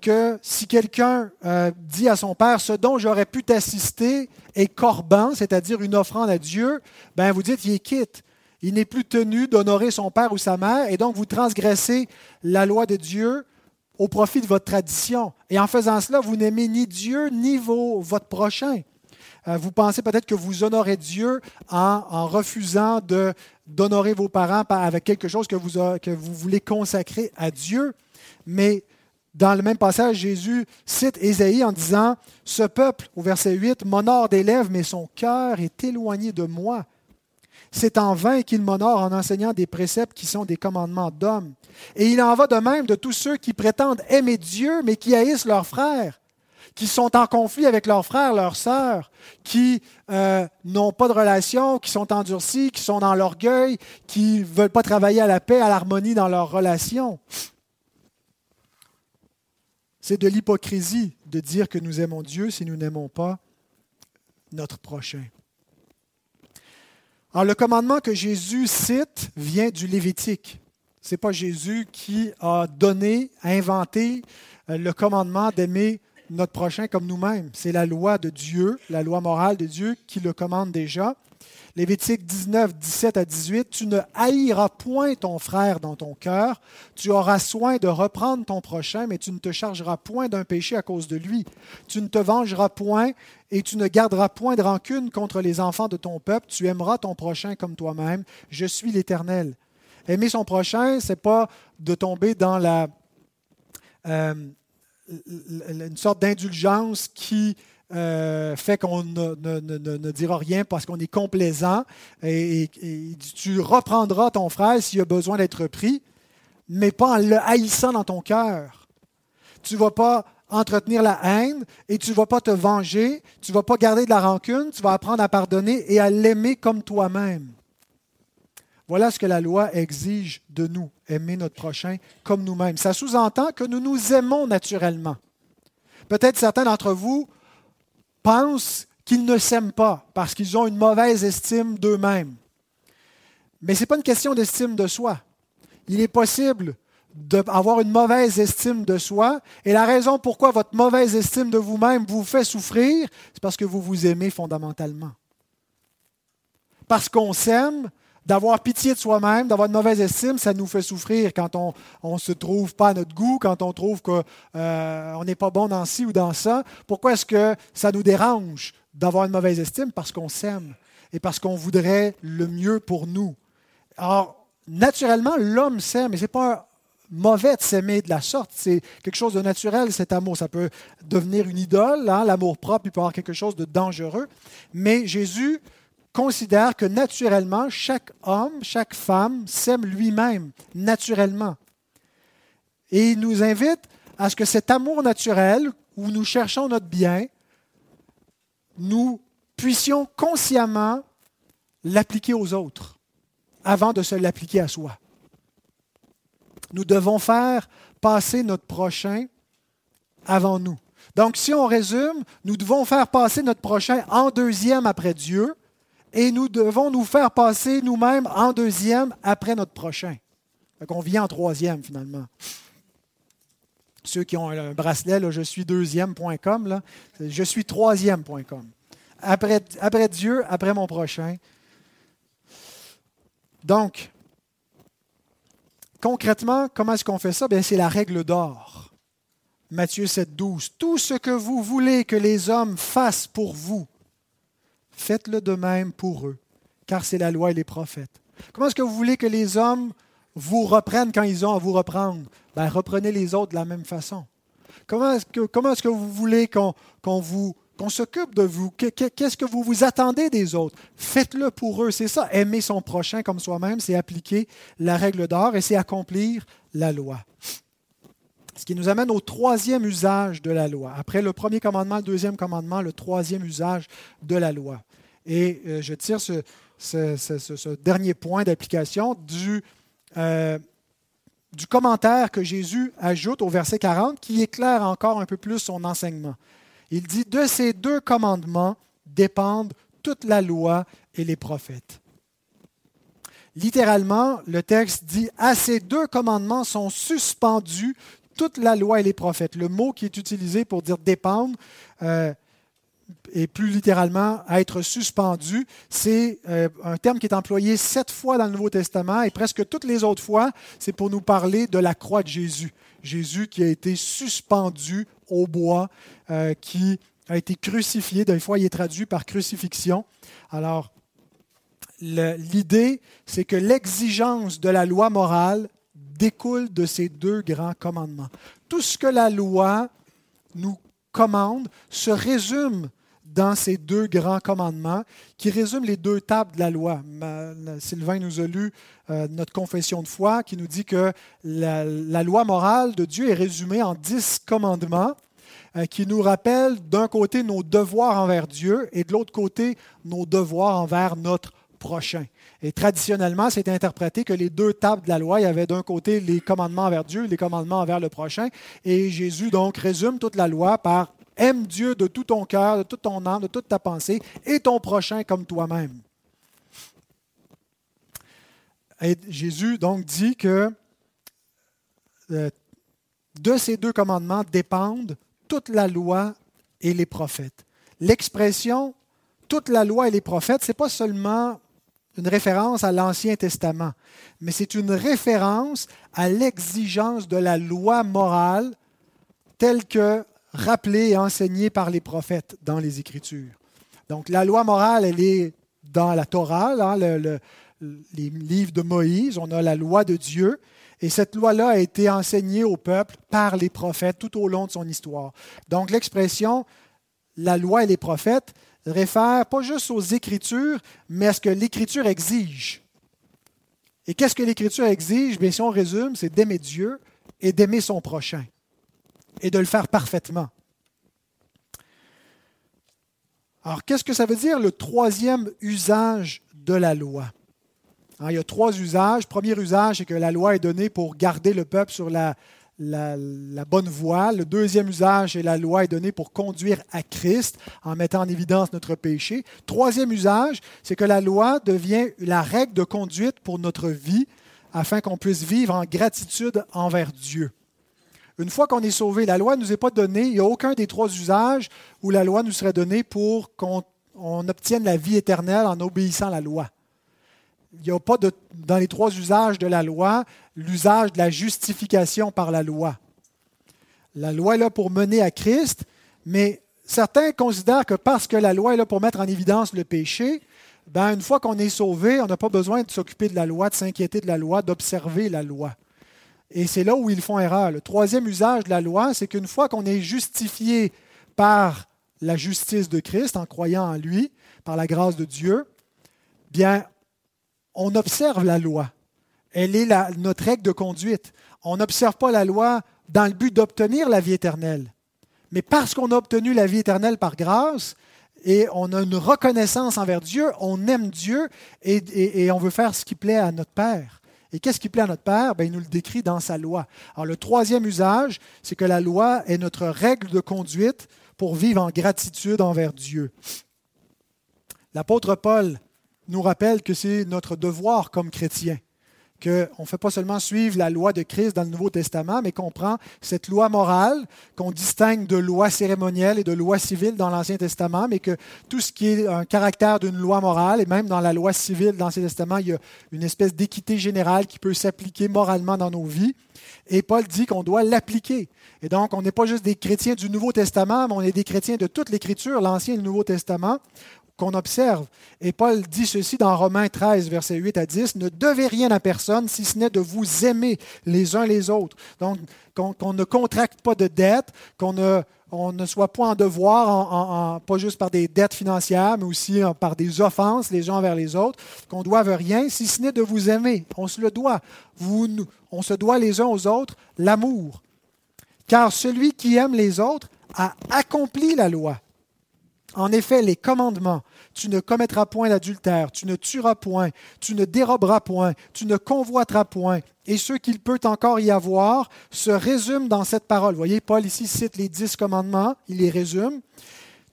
que si quelqu'un euh, dit à son Père, ce dont j'aurais pu t'assister est corban, c'est-à-dire une offrande à Dieu, ben vous dites, il est quitte. Il n'est plus tenu d'honorer son père ou sa mère, et donc vous transgressez la loi de Dieu au profit de votre tradition. Et en faisant cela, vous n'aimez ni Dieu ni votre prochain. Euh, vous pensez peut-être que vous honorez Dieu en, refusant d'honorer vos parents avec quelque chose que vous, voulez consacrer à Dieu. Mais dans le même passage, Jésus cite Ésaïe en disant, Ce peuple, au verset 8, m'honore des mais son cœur est éloigné de moi. C'est en vain qu'il m'honore en enseignant des préceptes qui sont des commandements d'hommes. Et il en va de même de tous ceux qui prétendent aimer Dieu, mais qui haïssent leurs frères, qui sont en conflit avec leurs frères, leurs sœurs, qui euh, n'ont pas de relation, qui sont endurcis, qui sont dans l'orgueil, qui ne veulent pas travailler à la paix, à l'harmonie dans leurs relations. C'est de l'hypocrisie de dire que nous aimons Dieu si nous n'aimons pas notre prochain. Alors, le commandement que Jésus cite vient du Lévitique. Ce n'est pas Jésus qui a donné, inventé euh, le commandement d'aimer notre prochain comme nous-mêmes. C'est la loi de Dieu, la loi morale de Dieu qui le commande déjà. Lévitique 19, 17 à 18, Tu ne haïras point ton frère dans ton cœur, tu auras soin de reprendre ton prochain, mais tu ne te chargeras point d'un péché à cause de lui. Tu ne te vengeras point et tu ne garderas point de rancune contre les enfants de ton peuple, tu aimeras ton prochain comme toi-même. Je suis l'Éternel. Aimer son prochain, ce n'est pas de tomber dans la, euh, une sorte d'indulgence qui euh, fait qu'on ne, dira rien parce qu'on est complaisant et, tu reprendras ton frère s'il a besoin d'être pris, mais pas en le haïssant dans ton cœur. Tu ne vas pas entretenir la haine et tu ne vas pas te venger, tu ne vas pas garder de la rancune, tu vas apprendre à pardonner et à l'aimer comme toi-même. Voilà ce que la loi exige de nous, aimer notre prochain comme nous-mêmes. Ça sous-entend que nous nous aimons naturellement. Peut-être certains d'entre vous pensent qu'ils ne s'aiment pas parce qu'ils ont une mauvaise estime d'eux-mêmes. Mais ce n'est pas une question d'estime de soi. Il est possible d'avoir une mauvaise estime de soi. Et la raison pourquoi votre mauvaise estime de vous-même vous fait souffrir, c'est parce que vous vous aimez fondamentalement. Parce qu'on s'aime, d'avoir pitié de soi-même, d'avoir une mauvaise estime, ça nous fait souffrir quand on ne se trouve pas à notre goût, quand on trouve qu'on euh, n'est pas bon dans ci ou dans ça. Pourquoi est-ce que ça nous dérange d'avoir une mauvaise estime? Parce qu'on s'aime et parce qu'on voudrait le mieux pour nous. Alors, naturellement, l'homme s'aime, mais ce n'est pas mauvais de s'aimer de la sorte. C'est quelque chose de naturel, cet amour. Ça peut devenir une idole. Hein? L'amour propre, il peut avoir quelque chose de dangereux. Mais Jésus considère que naturellement, chaque homme, chaque femme s'aime lui-même, naturellement. Et il nous invite à ce que cet amour naturel, où nous cherchons notre bien, nous puissions consciemment l'appliquer aux autres avant de se l'appliquer à soi. Nous devons faire passer notre prochain avant nous. Donc, si on résume, nous devons faire passer notre prochain en deuxième après Dieu et nous devons nous faire passer nous-mêmes en deuxième après notre prochain. On vient en troisième finalement. Ceux qui ont un bracelet, là, je suis deuxième.com, je suis troisième.com. Après, après Dieu, après mon prochain. Donc, Concrètement, comment est-ce qu'on fait ça? c'est la règle d'or. Matthieu 7, 12. Tout ce que vous voulez que les hommes fassent pour vous, faites-le de même pour eux, car c'est la loi et les prophètes. Comment est-ce que vous voulez que les hommes vous reprennent quand ils ont à vous reprendre? Ben, reprenez les autres de la même façon. Comment est-ce que, vous voulez qu'on, qu'on vous qu'on s'occupe de vous? Qu'est-ce que vous vous attendez des autres? Faites-le pour eux. C'est ça, aimer son prochain comme soi-même, c'est appliquer la règle d'or et c'est accomplir la loi. Ce qui nous amène au troisième usage de la loi. Après le premier commandement, le deuxième commandement, le troisième usage de la loi. Et euh, je tire ce, dernier point d'application euh, du commentaire que Jésus ajoute au verset 40 qui éclaire encore un peu plus son enseignement. Il dit, de ces deux commandements dépendent toute la loi et les prophètes. Littéralement, le texte dit, à ces deux commandements sont suspendus toute la loi et les prophètes. Le mot qui est utilisé pour dire dépendre, euh, et plus littéralement être suspendu, c'est euh, un terme qui est employé sept fois dans le Nouveau Testament et presque toutes les autres fois, c'est pour nous parler de la croix de Jésus. Jésus qui a été suspendu au bois, euh, qui a été crucifié. Des fois, il est traduit par crucifixion. Alors, l'idée, c'est que l'exigence de la loi morale découle de ces deux grands commandements. Tout ce que la loi nous commande se résume dans ces deux grands commandements qui résument les deux tables de la loi. Sylvain nous a lu euh, notre confession de foi qui nous dit que la, loi morale de Dieu est résumée en dix commandements euh, qui nous rappellent d'un côté nos devoirs envers Dieu et de l'autre côté nos devoirs envers notre prochain. Et traditionnellement, c'est interprété que les deux tables de la loi, il y avait d'un côté les commandements envers Dieu, les commandements envers le prochain. Et Jésus donc résume toute la loi par Aime Dieu de tout ton cœur, de toute ton âme, de toute ta pensée, et ton prochain comme toi-même. Et Jésus donc dit que euh, de ces deux commandements dépendent toute la loi et les prophètes. L'expression toute la loi et les prophètes, ce n'est pas seulement une référence à l'Ancien Testament, mais c'est une référence à l'exigence de la loi morale telle que rappelée et enseignée par les prophètes dans les Écritures. Donc la loi morale, elle est dans la Torah, dans les livres de Moïse, on a la loi de Dieu, et cette loi-là a été enseignée au peuple par les prophètes tout au long de son histoire. Donc l'expression la loi et les prophètes réfèrent pas juste aux Écritures, mais à ce que l'Écriture exige. Et qu'est-ce que l'Écriture exige? Bien, Si on résume, c'est d'aimer Dieu et d'aimer son prochain, et de le faire parfaitement. Alors, qu'est-ce que ça veut dire le troisième usage de la loi? Hein, Il y a trois usages. Premier usage, c'est que la loi est donnée pour garder le peuple sur la, la, bonne voie. Le deuxième usage, c'est la loi est donnée pour conduire à Christ en mettant en évidence notre péché. Troisième usage, c'est que la loi devient la règle de conduite pour notre vie afin qu'on puisse vivre en gratitude envers Dieu. Une fois qu'on est sauvé, la loi ne nous est pas donnée, il n'y a aucun des trois usages où la loi nous serait donnée pour qu'on obtienne la vie éternelle en obéissant à la loi. Il n'y a pas de, dans les trois usages de la loi l'usage de la justification par la loi. La loi est là pour mener à Christ, mais certains considèrent que parce que la loi est là pour mettre en évidence le péché, ben une fois qu'on est sauvé, on n'a pas besoin de s'occuper de la loi, de s'inquiéter de la loi, d'observer la loi. Et c'est là où ils font erreur. Le troisième usage de la loi, c'est qu'une fois qu'on est justifié par la justice de Christ, en croyant en lui, par la grâce de Dieu, bien, on observe la loi. Elle est notre règle de conduite. On n'observe pas la loi dans le but d'obtenir la vie éternelle. Mais parce qu'on a obtenu la vie éternelle par grâce, et on a une reconnaissance envers Dieu, on aime Dieu et, on veut faire ce qui plaît à notre Père. Et qu'est-ce qui plaît à notre Père? Ben, Il nous le décrit dans sa loi. Alors le troisième usage, c'est que la loi est notre règle de conduite pour vivre en gratitude envers Dieu. L'apôtre Paul nous rappelle que c'est notre devoir comme chrétiens qu'on ne fait pas seulement suivre la loi de Christ dans le Nouveau Testament, mais qu'on prend cette loi morale, qu'on distingue de loi cérémonielle et de loi civile dans l'Ancien Testament, mais que tout ce qui est un caractère d'une loi morale, et même dans la loi civile dans l'Ancien Testament, il y a une espèce d'équité générale qui peut s'appliquer moralement dans nos vies. Et Paul dit qu'on doit l'appliquer. Et donc, on n'est pas juste des chrétiens du Nouveau Testament, mais on est des chrétiens de toute l'Écriture, l'Ancien et le Nouveau Testament, qu'on observe. Et Paul dit ceci dans Romains 13, versets 8 à 10, Ne devez rien à personne si ce n'est de vous aimer les uns les autres. Donc, qu'on ne contracte pas de dettes, qu'on ne, soit pas en devoir, pas juste par des dettes financières, mais aussi par des offenses les uns envers les autres, qu'on ne doive rien si ce n'est de vous aimer. On se le doit. Vous, on se doit les uns aux autres l'amour. Car celui qui aime les autres a accompli la loi. En effet, les commandements, tu ne commettras point d'adultère, tu ne tueras point, tu ne déroberas point, tu ne convoiteras point, et ce qu'il peut encore y avoir se résume dans cette parole. Vous voyez, Paul ici cite les dix commandements, il les résume.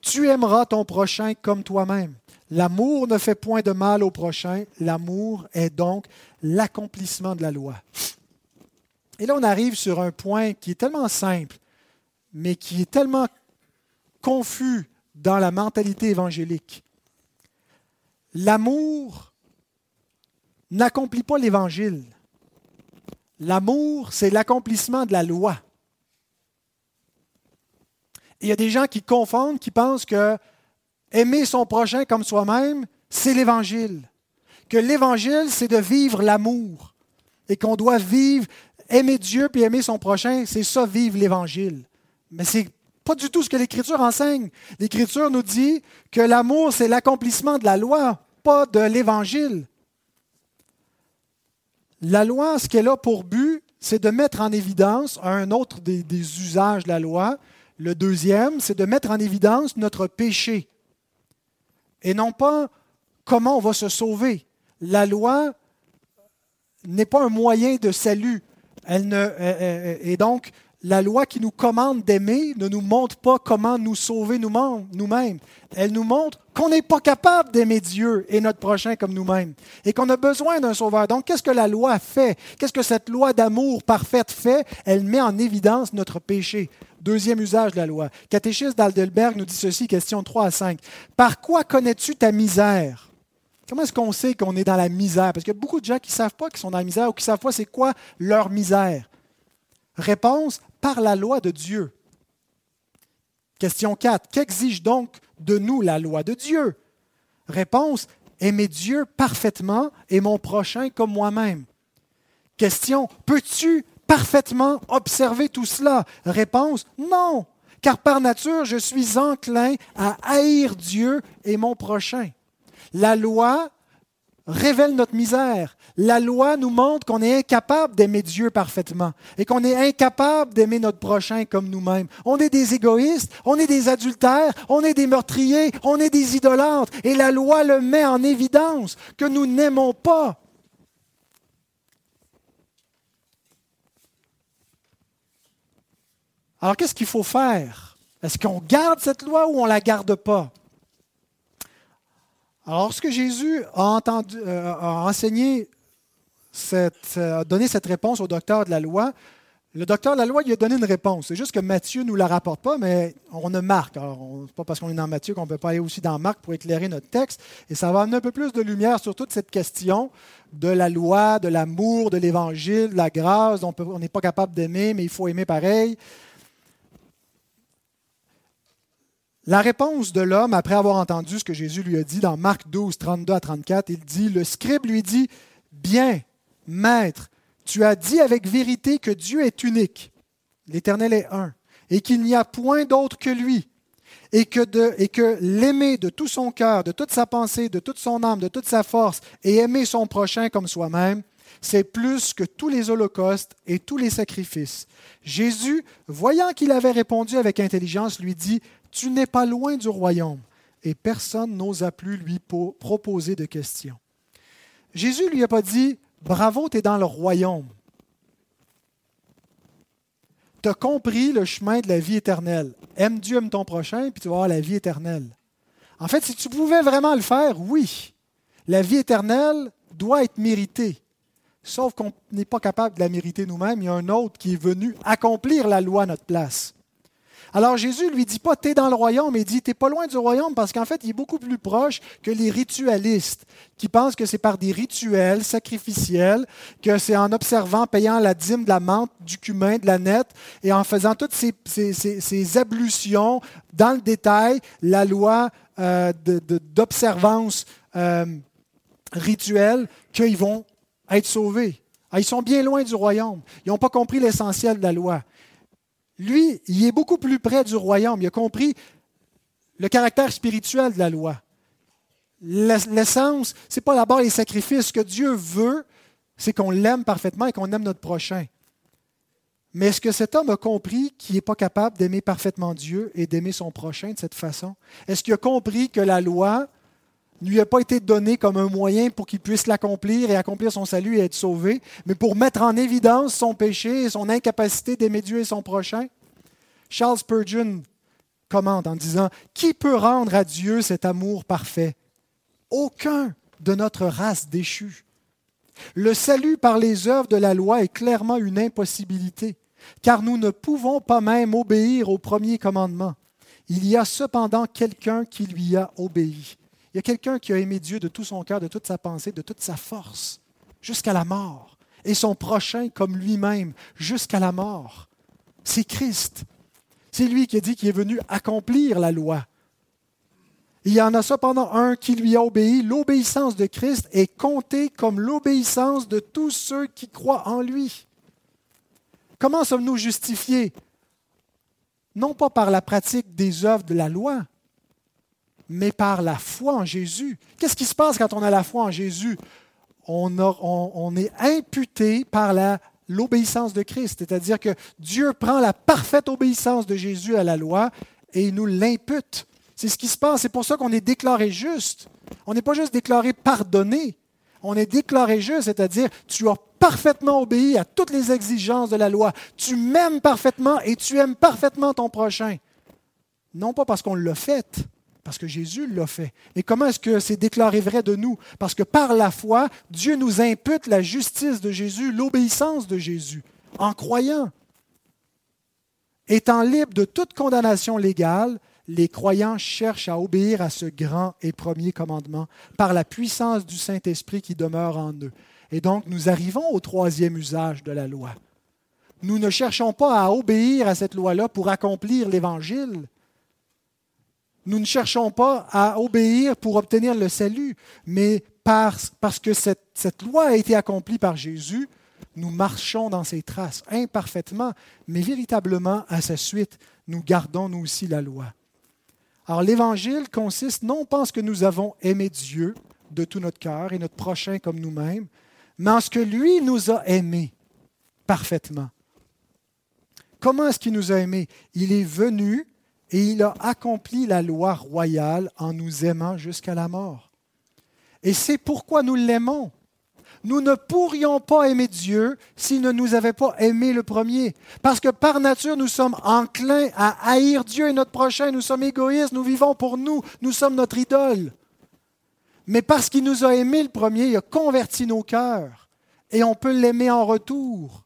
Tu aimeras ton prochain comme toi-même. L'amour ne fait point de mal au prochain, l'amour est donc l'accomplissement de la loi. Et là, on arrive sur un point qui est tellement simple, mais qui est tellement confus dans la mentalité évangélique. L'amour n'accomplit pas l'Évangile. L'amour, c'est l'accomplissement de la loi. il y a des gens qui confondent, qui pensent que aimer son prochain comme soi-même, c'est l'Évangile. Que l'Évangile, c'est de vivre l'amour. Et qu'on doit vivre, aimer Dieu puis aimer son prochain, c'est ça, vivre l'Évangile. Mais c'est pas du tout ce que l'Écriture enseigne. L'Écriture nous dit que l'amour, c'est l'accomplissement de la loi, de l'Évangile. La loi, ce qu'elle a pour but, c'est de mettre en évidence un autre des, des usages de la loi. Le deuxième, c'est de mettre en évidence notre péché. Et non pas comment on va se sauver. La loi n'est pas un moyen de salut. Elle ne, et donc, la loi qui nous commande d'aimer ne nous montre pas comment nous sauver nous-mêmes. Elle nous montre qu'on n'est pas capable d'aimer Dieu et notre prochain comme nous-mêmes et qu'on a besoin d'un sauveur. Donc, qu'est-ce que la loi fait? Qu'est-ce que cette loi d'amour parfaite fait? Elle met en évidence notre péché. Deuxième usage de la loi. Catéchisme d'Aldelberg nous dit ceci, question 3 à 5. Par quoi connais-tu ta misère? Comment est-ce qu'on sait qu'on est dans la misère? Parce qu'il y a beaucoup de gens qui ne savent pas qu'ils sont dans la misère ou qui ne savent pas c'est quoi leur misère. Réponse, par la loi de Dieu. Question 4. Qu'exige donc de nous la loi de Dieu? Réponse. Aimer Dieu parfaitement et mon prochain comme moi-même. Question. Peux-tu parfaitement observer tout cela? Réponse. Non. car par nature, je suis enclin à haïr Dieu et mon prochain. La loi révèle notre misère. La loi nous montre qu'on est incapable d'aimer Dieu parfaitement et qu'on est incapable d'aimer notre prochain comme nous-mêmes. On est des égoïstes, on est des adultères, on est des meurtriers, on est des idolâtres. Et la loi le met en évidence que nous n'aimons pas. Alors qu'est-ce qu'il faut faire? Est-ce qu'on garde cette loi ou on ne la garde pas? Alors, lorsque Jésus a, euh, enseigné, cette, a donné cette réponse au docteur de la loi, le docteur de la loi lui a donné une réponse. C'est juste que Matthieu ne nous la rapporte pas, mais on a Marc. Alors, n'est pas parce qu'on est dans Matthieu qu'on ne peut pas aller aussi dans Marc pour éclairer notre texte. Et ça va amener un peu plus de lumière sur toute cette question de la loi, de l'amour, de l'évangile, de la grâce. On n'est pas capable d'aimer, mais il faut aimer pareil. La réponse de l'homme, après avoir entendu ce que Jésus lui a dit dans Marc 12, 32 à 34, il dit, le scribe lui dit, Bien, maître, tu as dit avec vérité que Dieu est unique, l'Éternel est un, et qu'il n'y a point d'autre que lui, et que, que l'aimer de tout son cœur, de toute sa pensée, de toute son âme, de toute sa force, et aimer son prochain comme soi-même, c'est plus que tous les holocaustes et tous les sacrifices. Jésus, voyant qu'il avait répondu avec intelligence, lui dit, tu n'es pas loin du royaume. Et personne n'osa plus lui proposer de questions. Jésus lui a pas dit, bravo, tu es dans le royaume. Tu as compris le chemin de la vie éternelle. Aime Dieu, aime ton prochain, puis tu vas avoir la vie éternelle. En fait, si tu pouvais vraiment le faire, oui. La vie éternelle doit être méritée. Sauf qu'on n'est pas capable de la mériter nous-mêmes. Il y a un autre qui est venu accomplir la loi à notre place. Alors Jésus lui dit pas tu es dans le royaume, il dit tu pas loin du royaume parce qu'en fait, il est beaucoup plus proche que les ritualistes qui pensent que c'est par des rituels sacrificiels, que c'est en observant, payant la dîme de la menthe, du cumin, de la nette et en faisant toutes ces, ablutions dans le détail, la loi euh, d'observance euh, rituelle, qu'ils vont être sauvés. Ah, ils sont bien loin du royaume. Ils n'ont pas compris l'essentiel de la loi. Lui, il est beaucoup plus près du royaume. Il a compris le caractère spirituel de la loi. L'essence, ce n'est pas d'abord les sacrifices. Ce que Dieu veut, c'est qu'on l'aime parfaitement et qu'on aime notre prochain. Mais est-ce que cet homme a compris qu'il n'est pas capable d'aimer parfaitement Dieu et d'aimer son prochain de cette façon? Est-ce qu'il a compris que la loi ne lui a pas été donnée comme un moyen pour qu'il puisse l'accomplir et accomplir son salut et être sauvé, mais pour mettre en évidence son péché et son incapacité d'aimer Dieu et son prochain? Charles Spurgeon commente en disant Qui peut rendre à Dieu cet amour parfait? Aucun de notre race déchue. Le salut par les œuvres de la loi est clairement une impossibilité, car nous ne pouvons pas même obéir au premier commandement. Il y a cependant quelqu'un qui lui a obéi. Il y a quelqu'un qui a aimé Dieu de tout son cœur, de toute sa pensée, de toute sa force, jusqu'à la mort, et son prochain comme lui-même, jusqu'à la mort. C'est Christ. C'est lui qui a dit qu'il est venu accomplir la loi. Il y en a cependant un qui lui a obéi. L'obéissance de Christ est comptée comme l'obéissance de tous ceux qui croient en lui. Comment sommes-nous justifiés? Non pas par la pratique des œuvres de la loi, mais par la foi en Jésus. Qu'est-ce qui se passe quand on a la foi en Jésus? On, est imputé par l'obéissance de Christ, c'est-à-dire que Dieu prend la parfaite obéissance de Jésus à la loi et il nous l'impute. C'est ce qui se passe, c'est pour ça qu'on est déclaré juste. On n'est pas juste déclaré pardonné, on est déclaré juste, c'est-à-dire tu as parfaitement obéi à toutes les exigences de la loi. Tu m'aimes parfaitement et tu aimes parfaitement ton prochain. Non pas parce qu'on l'a fait, parce que Jésus l'a fait. Et comment est-ce que c'est déclaré vrai de nous? Parce que par la foi, Dieu nous impute la justice de Jésus, l'obéissance de Jésus, en croyant. Étant libres de toute condamnation légale, les croyants cherchent à obéir à ce grand et premier commandement par la puissance du Saint-Esprit qui demeure en eux. Et donc, nous arrivons au troisième usage de la loi. Nous ne cherchons pas à obéir à cette loi-là pour accomplir l'Évangile, nous ne cherchons pas à obéir pour obtenir le salut, mais parce, que cette, loi a été accomplie par Jésus, nous marchons dans ses traces, imparfaitement, mais véritablement à sa suite, nous gardons nous aussi la loi. Alors l'Évangile consiste non pas en ce que nous avons aimé Dieu de tout notre cœur et notre prochain comme nous-mêmes, mais en ce que lui nous a aimés parfaitement. Comment est-ce qu'il nous a aimés? Il est venu et il a accompli la loi royale en nous aimant jusqu'à la mort. Et c'est pourquoi nous l'aimons. Nous ne pourrions pas aimer Dieu s'il ne nous avait pas aimé le premier. Parce que par nature, nous sommes enclins à haïr Dieu et notre prochain. Nous sommes égoïstes, nous vivons pour nous, nous sommes notre idole. Mais parce qu'il nous a aimé le premier, il a converti nos cœurs. Et on peut l'aimer en retour.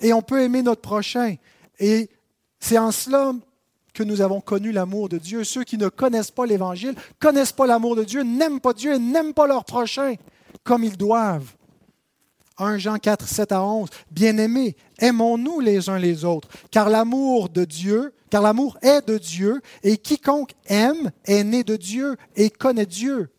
Et on peut aimer notre prochain. Et c'est en cela que nous avons connu l'amour de Dieu. Ceux qui ne connaissent pas l'Évangile, connaissent pas l'amour de Dieu, n'aiment pas Dieu et n'aiment pas leur prochain comme ils doivent. 1 Jean 4, 7 à 11. Bien-aimés, aimons-nous les uns les autres, car l'amour de Dieu, car l'amour est de Dieu, et quiconque aime est né de Dieu et connaît Dieu.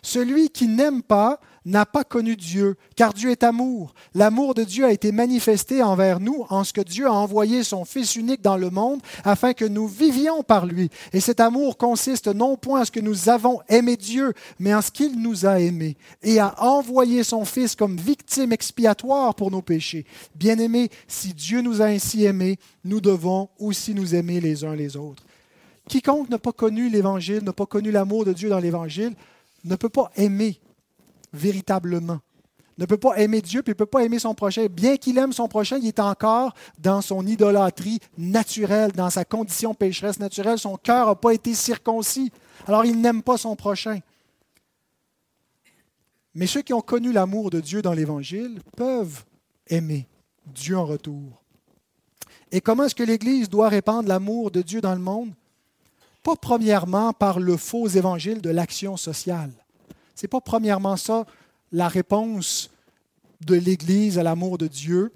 Celui qui n'aime pas n'a pas connu Dieu, car Dieu est amour. L'amour de Dieu a été manifesté envers nous en ce que Dieu a envoyé son Fils unique dans le monde afin que nous vivions par lui. Et cet amour consiste non point en ce que nous avons aimé Dieu, mais en ce qu'il nous a aimés et a envoyé son Fils comme victime expiatoire pour nos péchés. Bien-aimés, si Dieu nous a ainsi aimés, nous devons aussi nous aimer les uns les autres. Quiconque n'a pas connu l'Évangile, n'a pas connu l'amour de Dieu dans l'Évangile, ne peut pas aimer véritablement. Ne peut pas aimer Dieu, puis ne peut pas aimer son prochain. Bien qu'il aime son prochain, il est encore dans son idolâtrie naturelle, dans sa condition pécheresse naturelle. Son cœur n'a pas été circoncis. Alors il n'aime pas son prochain. Mais ceux qui ont connu l'amour de Dieu dans l'Évangile peuvent aimer Dieu en retour. Et comment est-ce que l'Église doit répandre l'amour de Dieu dans le monde? Pas premièrement par le faux évangile de l'action sociale. Ce n'est pas premièrement ça la réponse de l'Église à l'amour de Dieu.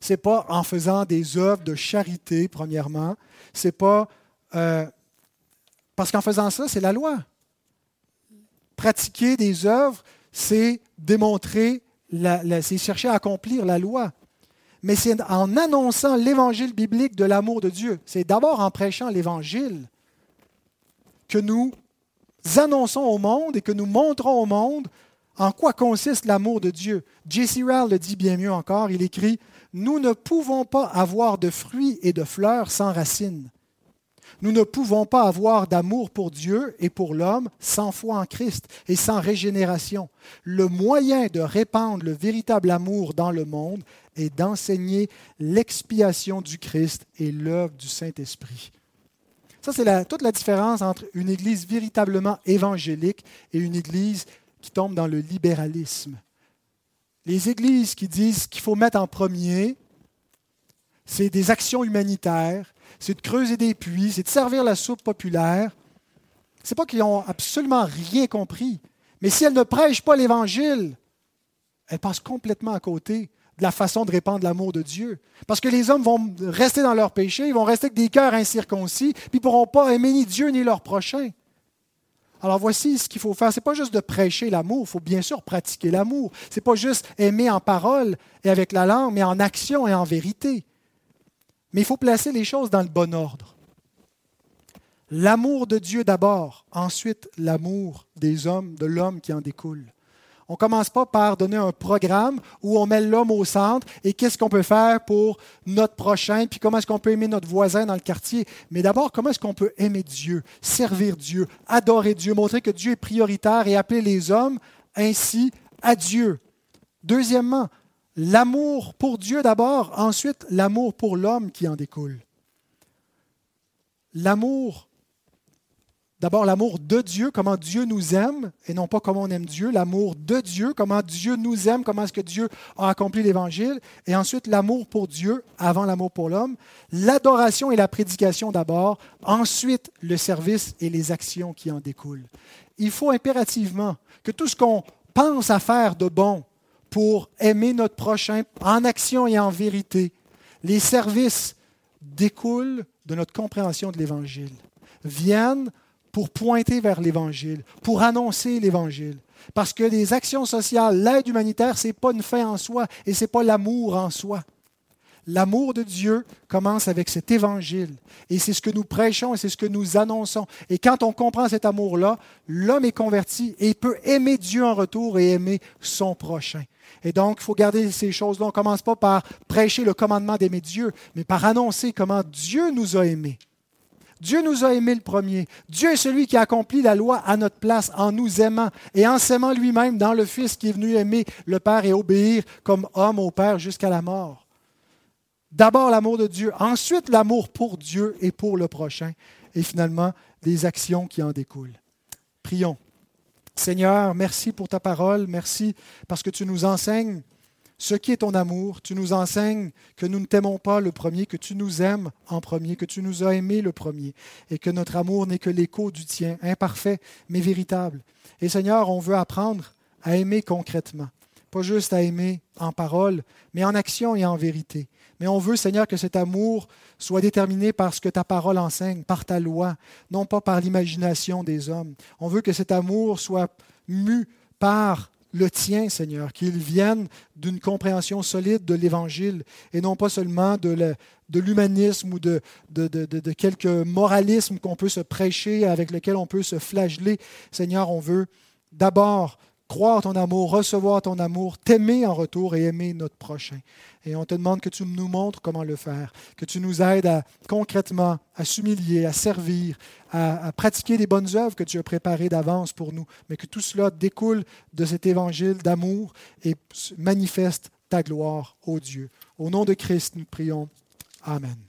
Ce n'est pas en faisant des œuvres de charité, premièrement. C'est pas. Euh, parce qu'en faisant ça, c'est la loi. Pratiquer des œuvres, c'est démontrer, c'est chercher à accomplir la loi. Mais c'est en annonçant l'évangile biblique de l'amour de Dieu. C'est d'abord en prêchant l'évangile que nous annonçons au monde et que nous montrons au monde en quoi consiste l'amour de Dieu. J.C. Rowell le dit bien mieux encore, il écrit Nous ne pouvons pas avoir de fruits et de fleurs sans racines. Nous ne pouvons pas avoir d'amour pour Dieu et pour l'homme sans foi en Christ et sans régénération. Le moyen de répandre le véritable amour dans le monde est d'enseigner l'expiation du Christ et l'œuvre du Saint-Esprit. Ça, c'est toute la différence entre une Église véritablement évangélique et une Église qui tombe dans le libéralisme. Les églises qui disent qu'il faut mettre en premier, c'est des actions humanitaires, c'est de creuser des puits, c'est de servir la soupe populaire. Ce n'est pas qu'ils n'ont absolument rien compris, mais si elles ne prêchent pas l'Évangile, elles passent complètement à côté la façon de répandre l'amour de Dieu. Parce que les hommes vont rester dans leur péché, ils vont rester avec des cœurs incirconcis, puis ils ne pourront pas aimer ni Dieu ni leur prochain. Alors voici ce qu'il faut faire. Ce n'est pas juste de prêcher l'amour, il faut bien sûr pratiquer l'amour. Ce n'est pas juste aimer en parole et avec la langue, mais en action et en vérité. Mais il faut placer les choses dans le bon ordre. L'amour de Dieu d'abord, ensuite l'amour des hommes, de l'homme qui en découle. On ne commence pas par donner un programme où on met l'homme au centre et qu'est-ce qu'on peut faire pour notre prochain, puis comment est-ce qu'on peut aimer notre voisin dans le quartier. Mais d'abord, comment est-ce qu'on peut aimer Dieu, servir Dieu, adorer Dieu, montrer que Dieu est prioritaire et appeler les hommes ainsi à Dieu. Deuxièmement, l'amour pour Dieu d'abord, ensuite l'amour pour l'homme qui en découle. L'amour D'abord, l'amour de Dieu, comment Dieu nous aime, et non pas comment on aime Dieu. L'amour de Dieu, comment Dieu nous aime, comment est-ce que Dieu a accompli l'Évangile. Et ensuite, l'amour pour Dieu avant l'amour pour l'homme. L'adoration et la prédication d'abord. Ensuite, le service et les actions qui en découlent. Il faut impérativement que tout ce qu'on pense à faire de bon pour aimer notre prochain en action et en vérité, les services découlent de notre compréhension de l'Évangile, viennent pour pointer vers l'Évangile, pour annoncer l'Évangile. Parce que les actions sociales, l'aide humanitaire, ce n'est pas une fin en soi et ce n'est pas l'amour en soi. L'amour de Dieu commence avec cet évangile. Et c'est ce que nous prêchons et c'est ce que nous annonçons. Et quand on comprend cet amour-là, l'homme est converti et peut aimer Dieu en retour et aimer son prochain. Et donc, il faut garder ces choses-là. On ne commence pas par prêcher le commandement d'aimer Dieu, mais par annoncer comment Dieu nous a aimés. Dieu nous a aimés le premier. Dieu est celui qui a accompli la loi à notre place en nous aimant et en s'aimant lui-même dans le Fils qui est venu aimer le Père et obéir comme homme au Père jusqu'à la mort. D'abord l'amour de Dieu, ensuite l'amour pour Dieu et pour le prochain, et finalement les actions qui en découlent. Prions. Seigneur, merci pour ta parole, merci parce que tu nous enseignes ce qui est ton amour. Tu nous enseignes que nous ne t'aimons pas le premier, que tu nous aimes en premier, que tu nous as aimés le premier, et que notre amour n'est que l'écho du tien, imparfait mais véritable. Et Seigneur, on veut apprendre à aimer concrètement, pas juste à aimer en parole, mais en action et en vérité. Mais on veut, Seigneur, que cet amour soit déterminé par ce que ta parole enseigne, par ta loi, non pas par l'imagination des hommes. On veut que cet amour soit mu par le tien, Seigneur, qu'il vienne d'une compréhension solide de l'Évangile et non pas seulement de l'humanisme ou de, quelques moralismes qu'on peut se prêcher, avec lesquels on peut se flageller. Seigneur, on veut d'abord croire ton amour, recevoir ton amour, t'aimer en retour et aimer notre prochain. Et on te demande que tu nous montres comment le faire, que tu nous aides à, concrètement à s'humilier, à servir, à, pratiquer les bonnes œuvres que tu as préparées d'avance pour nous, mais que tout cela découle de cet évangile d'amour et manifeste ta gloire, ô Dieu. Au nom de Christ, nous prions. Amen.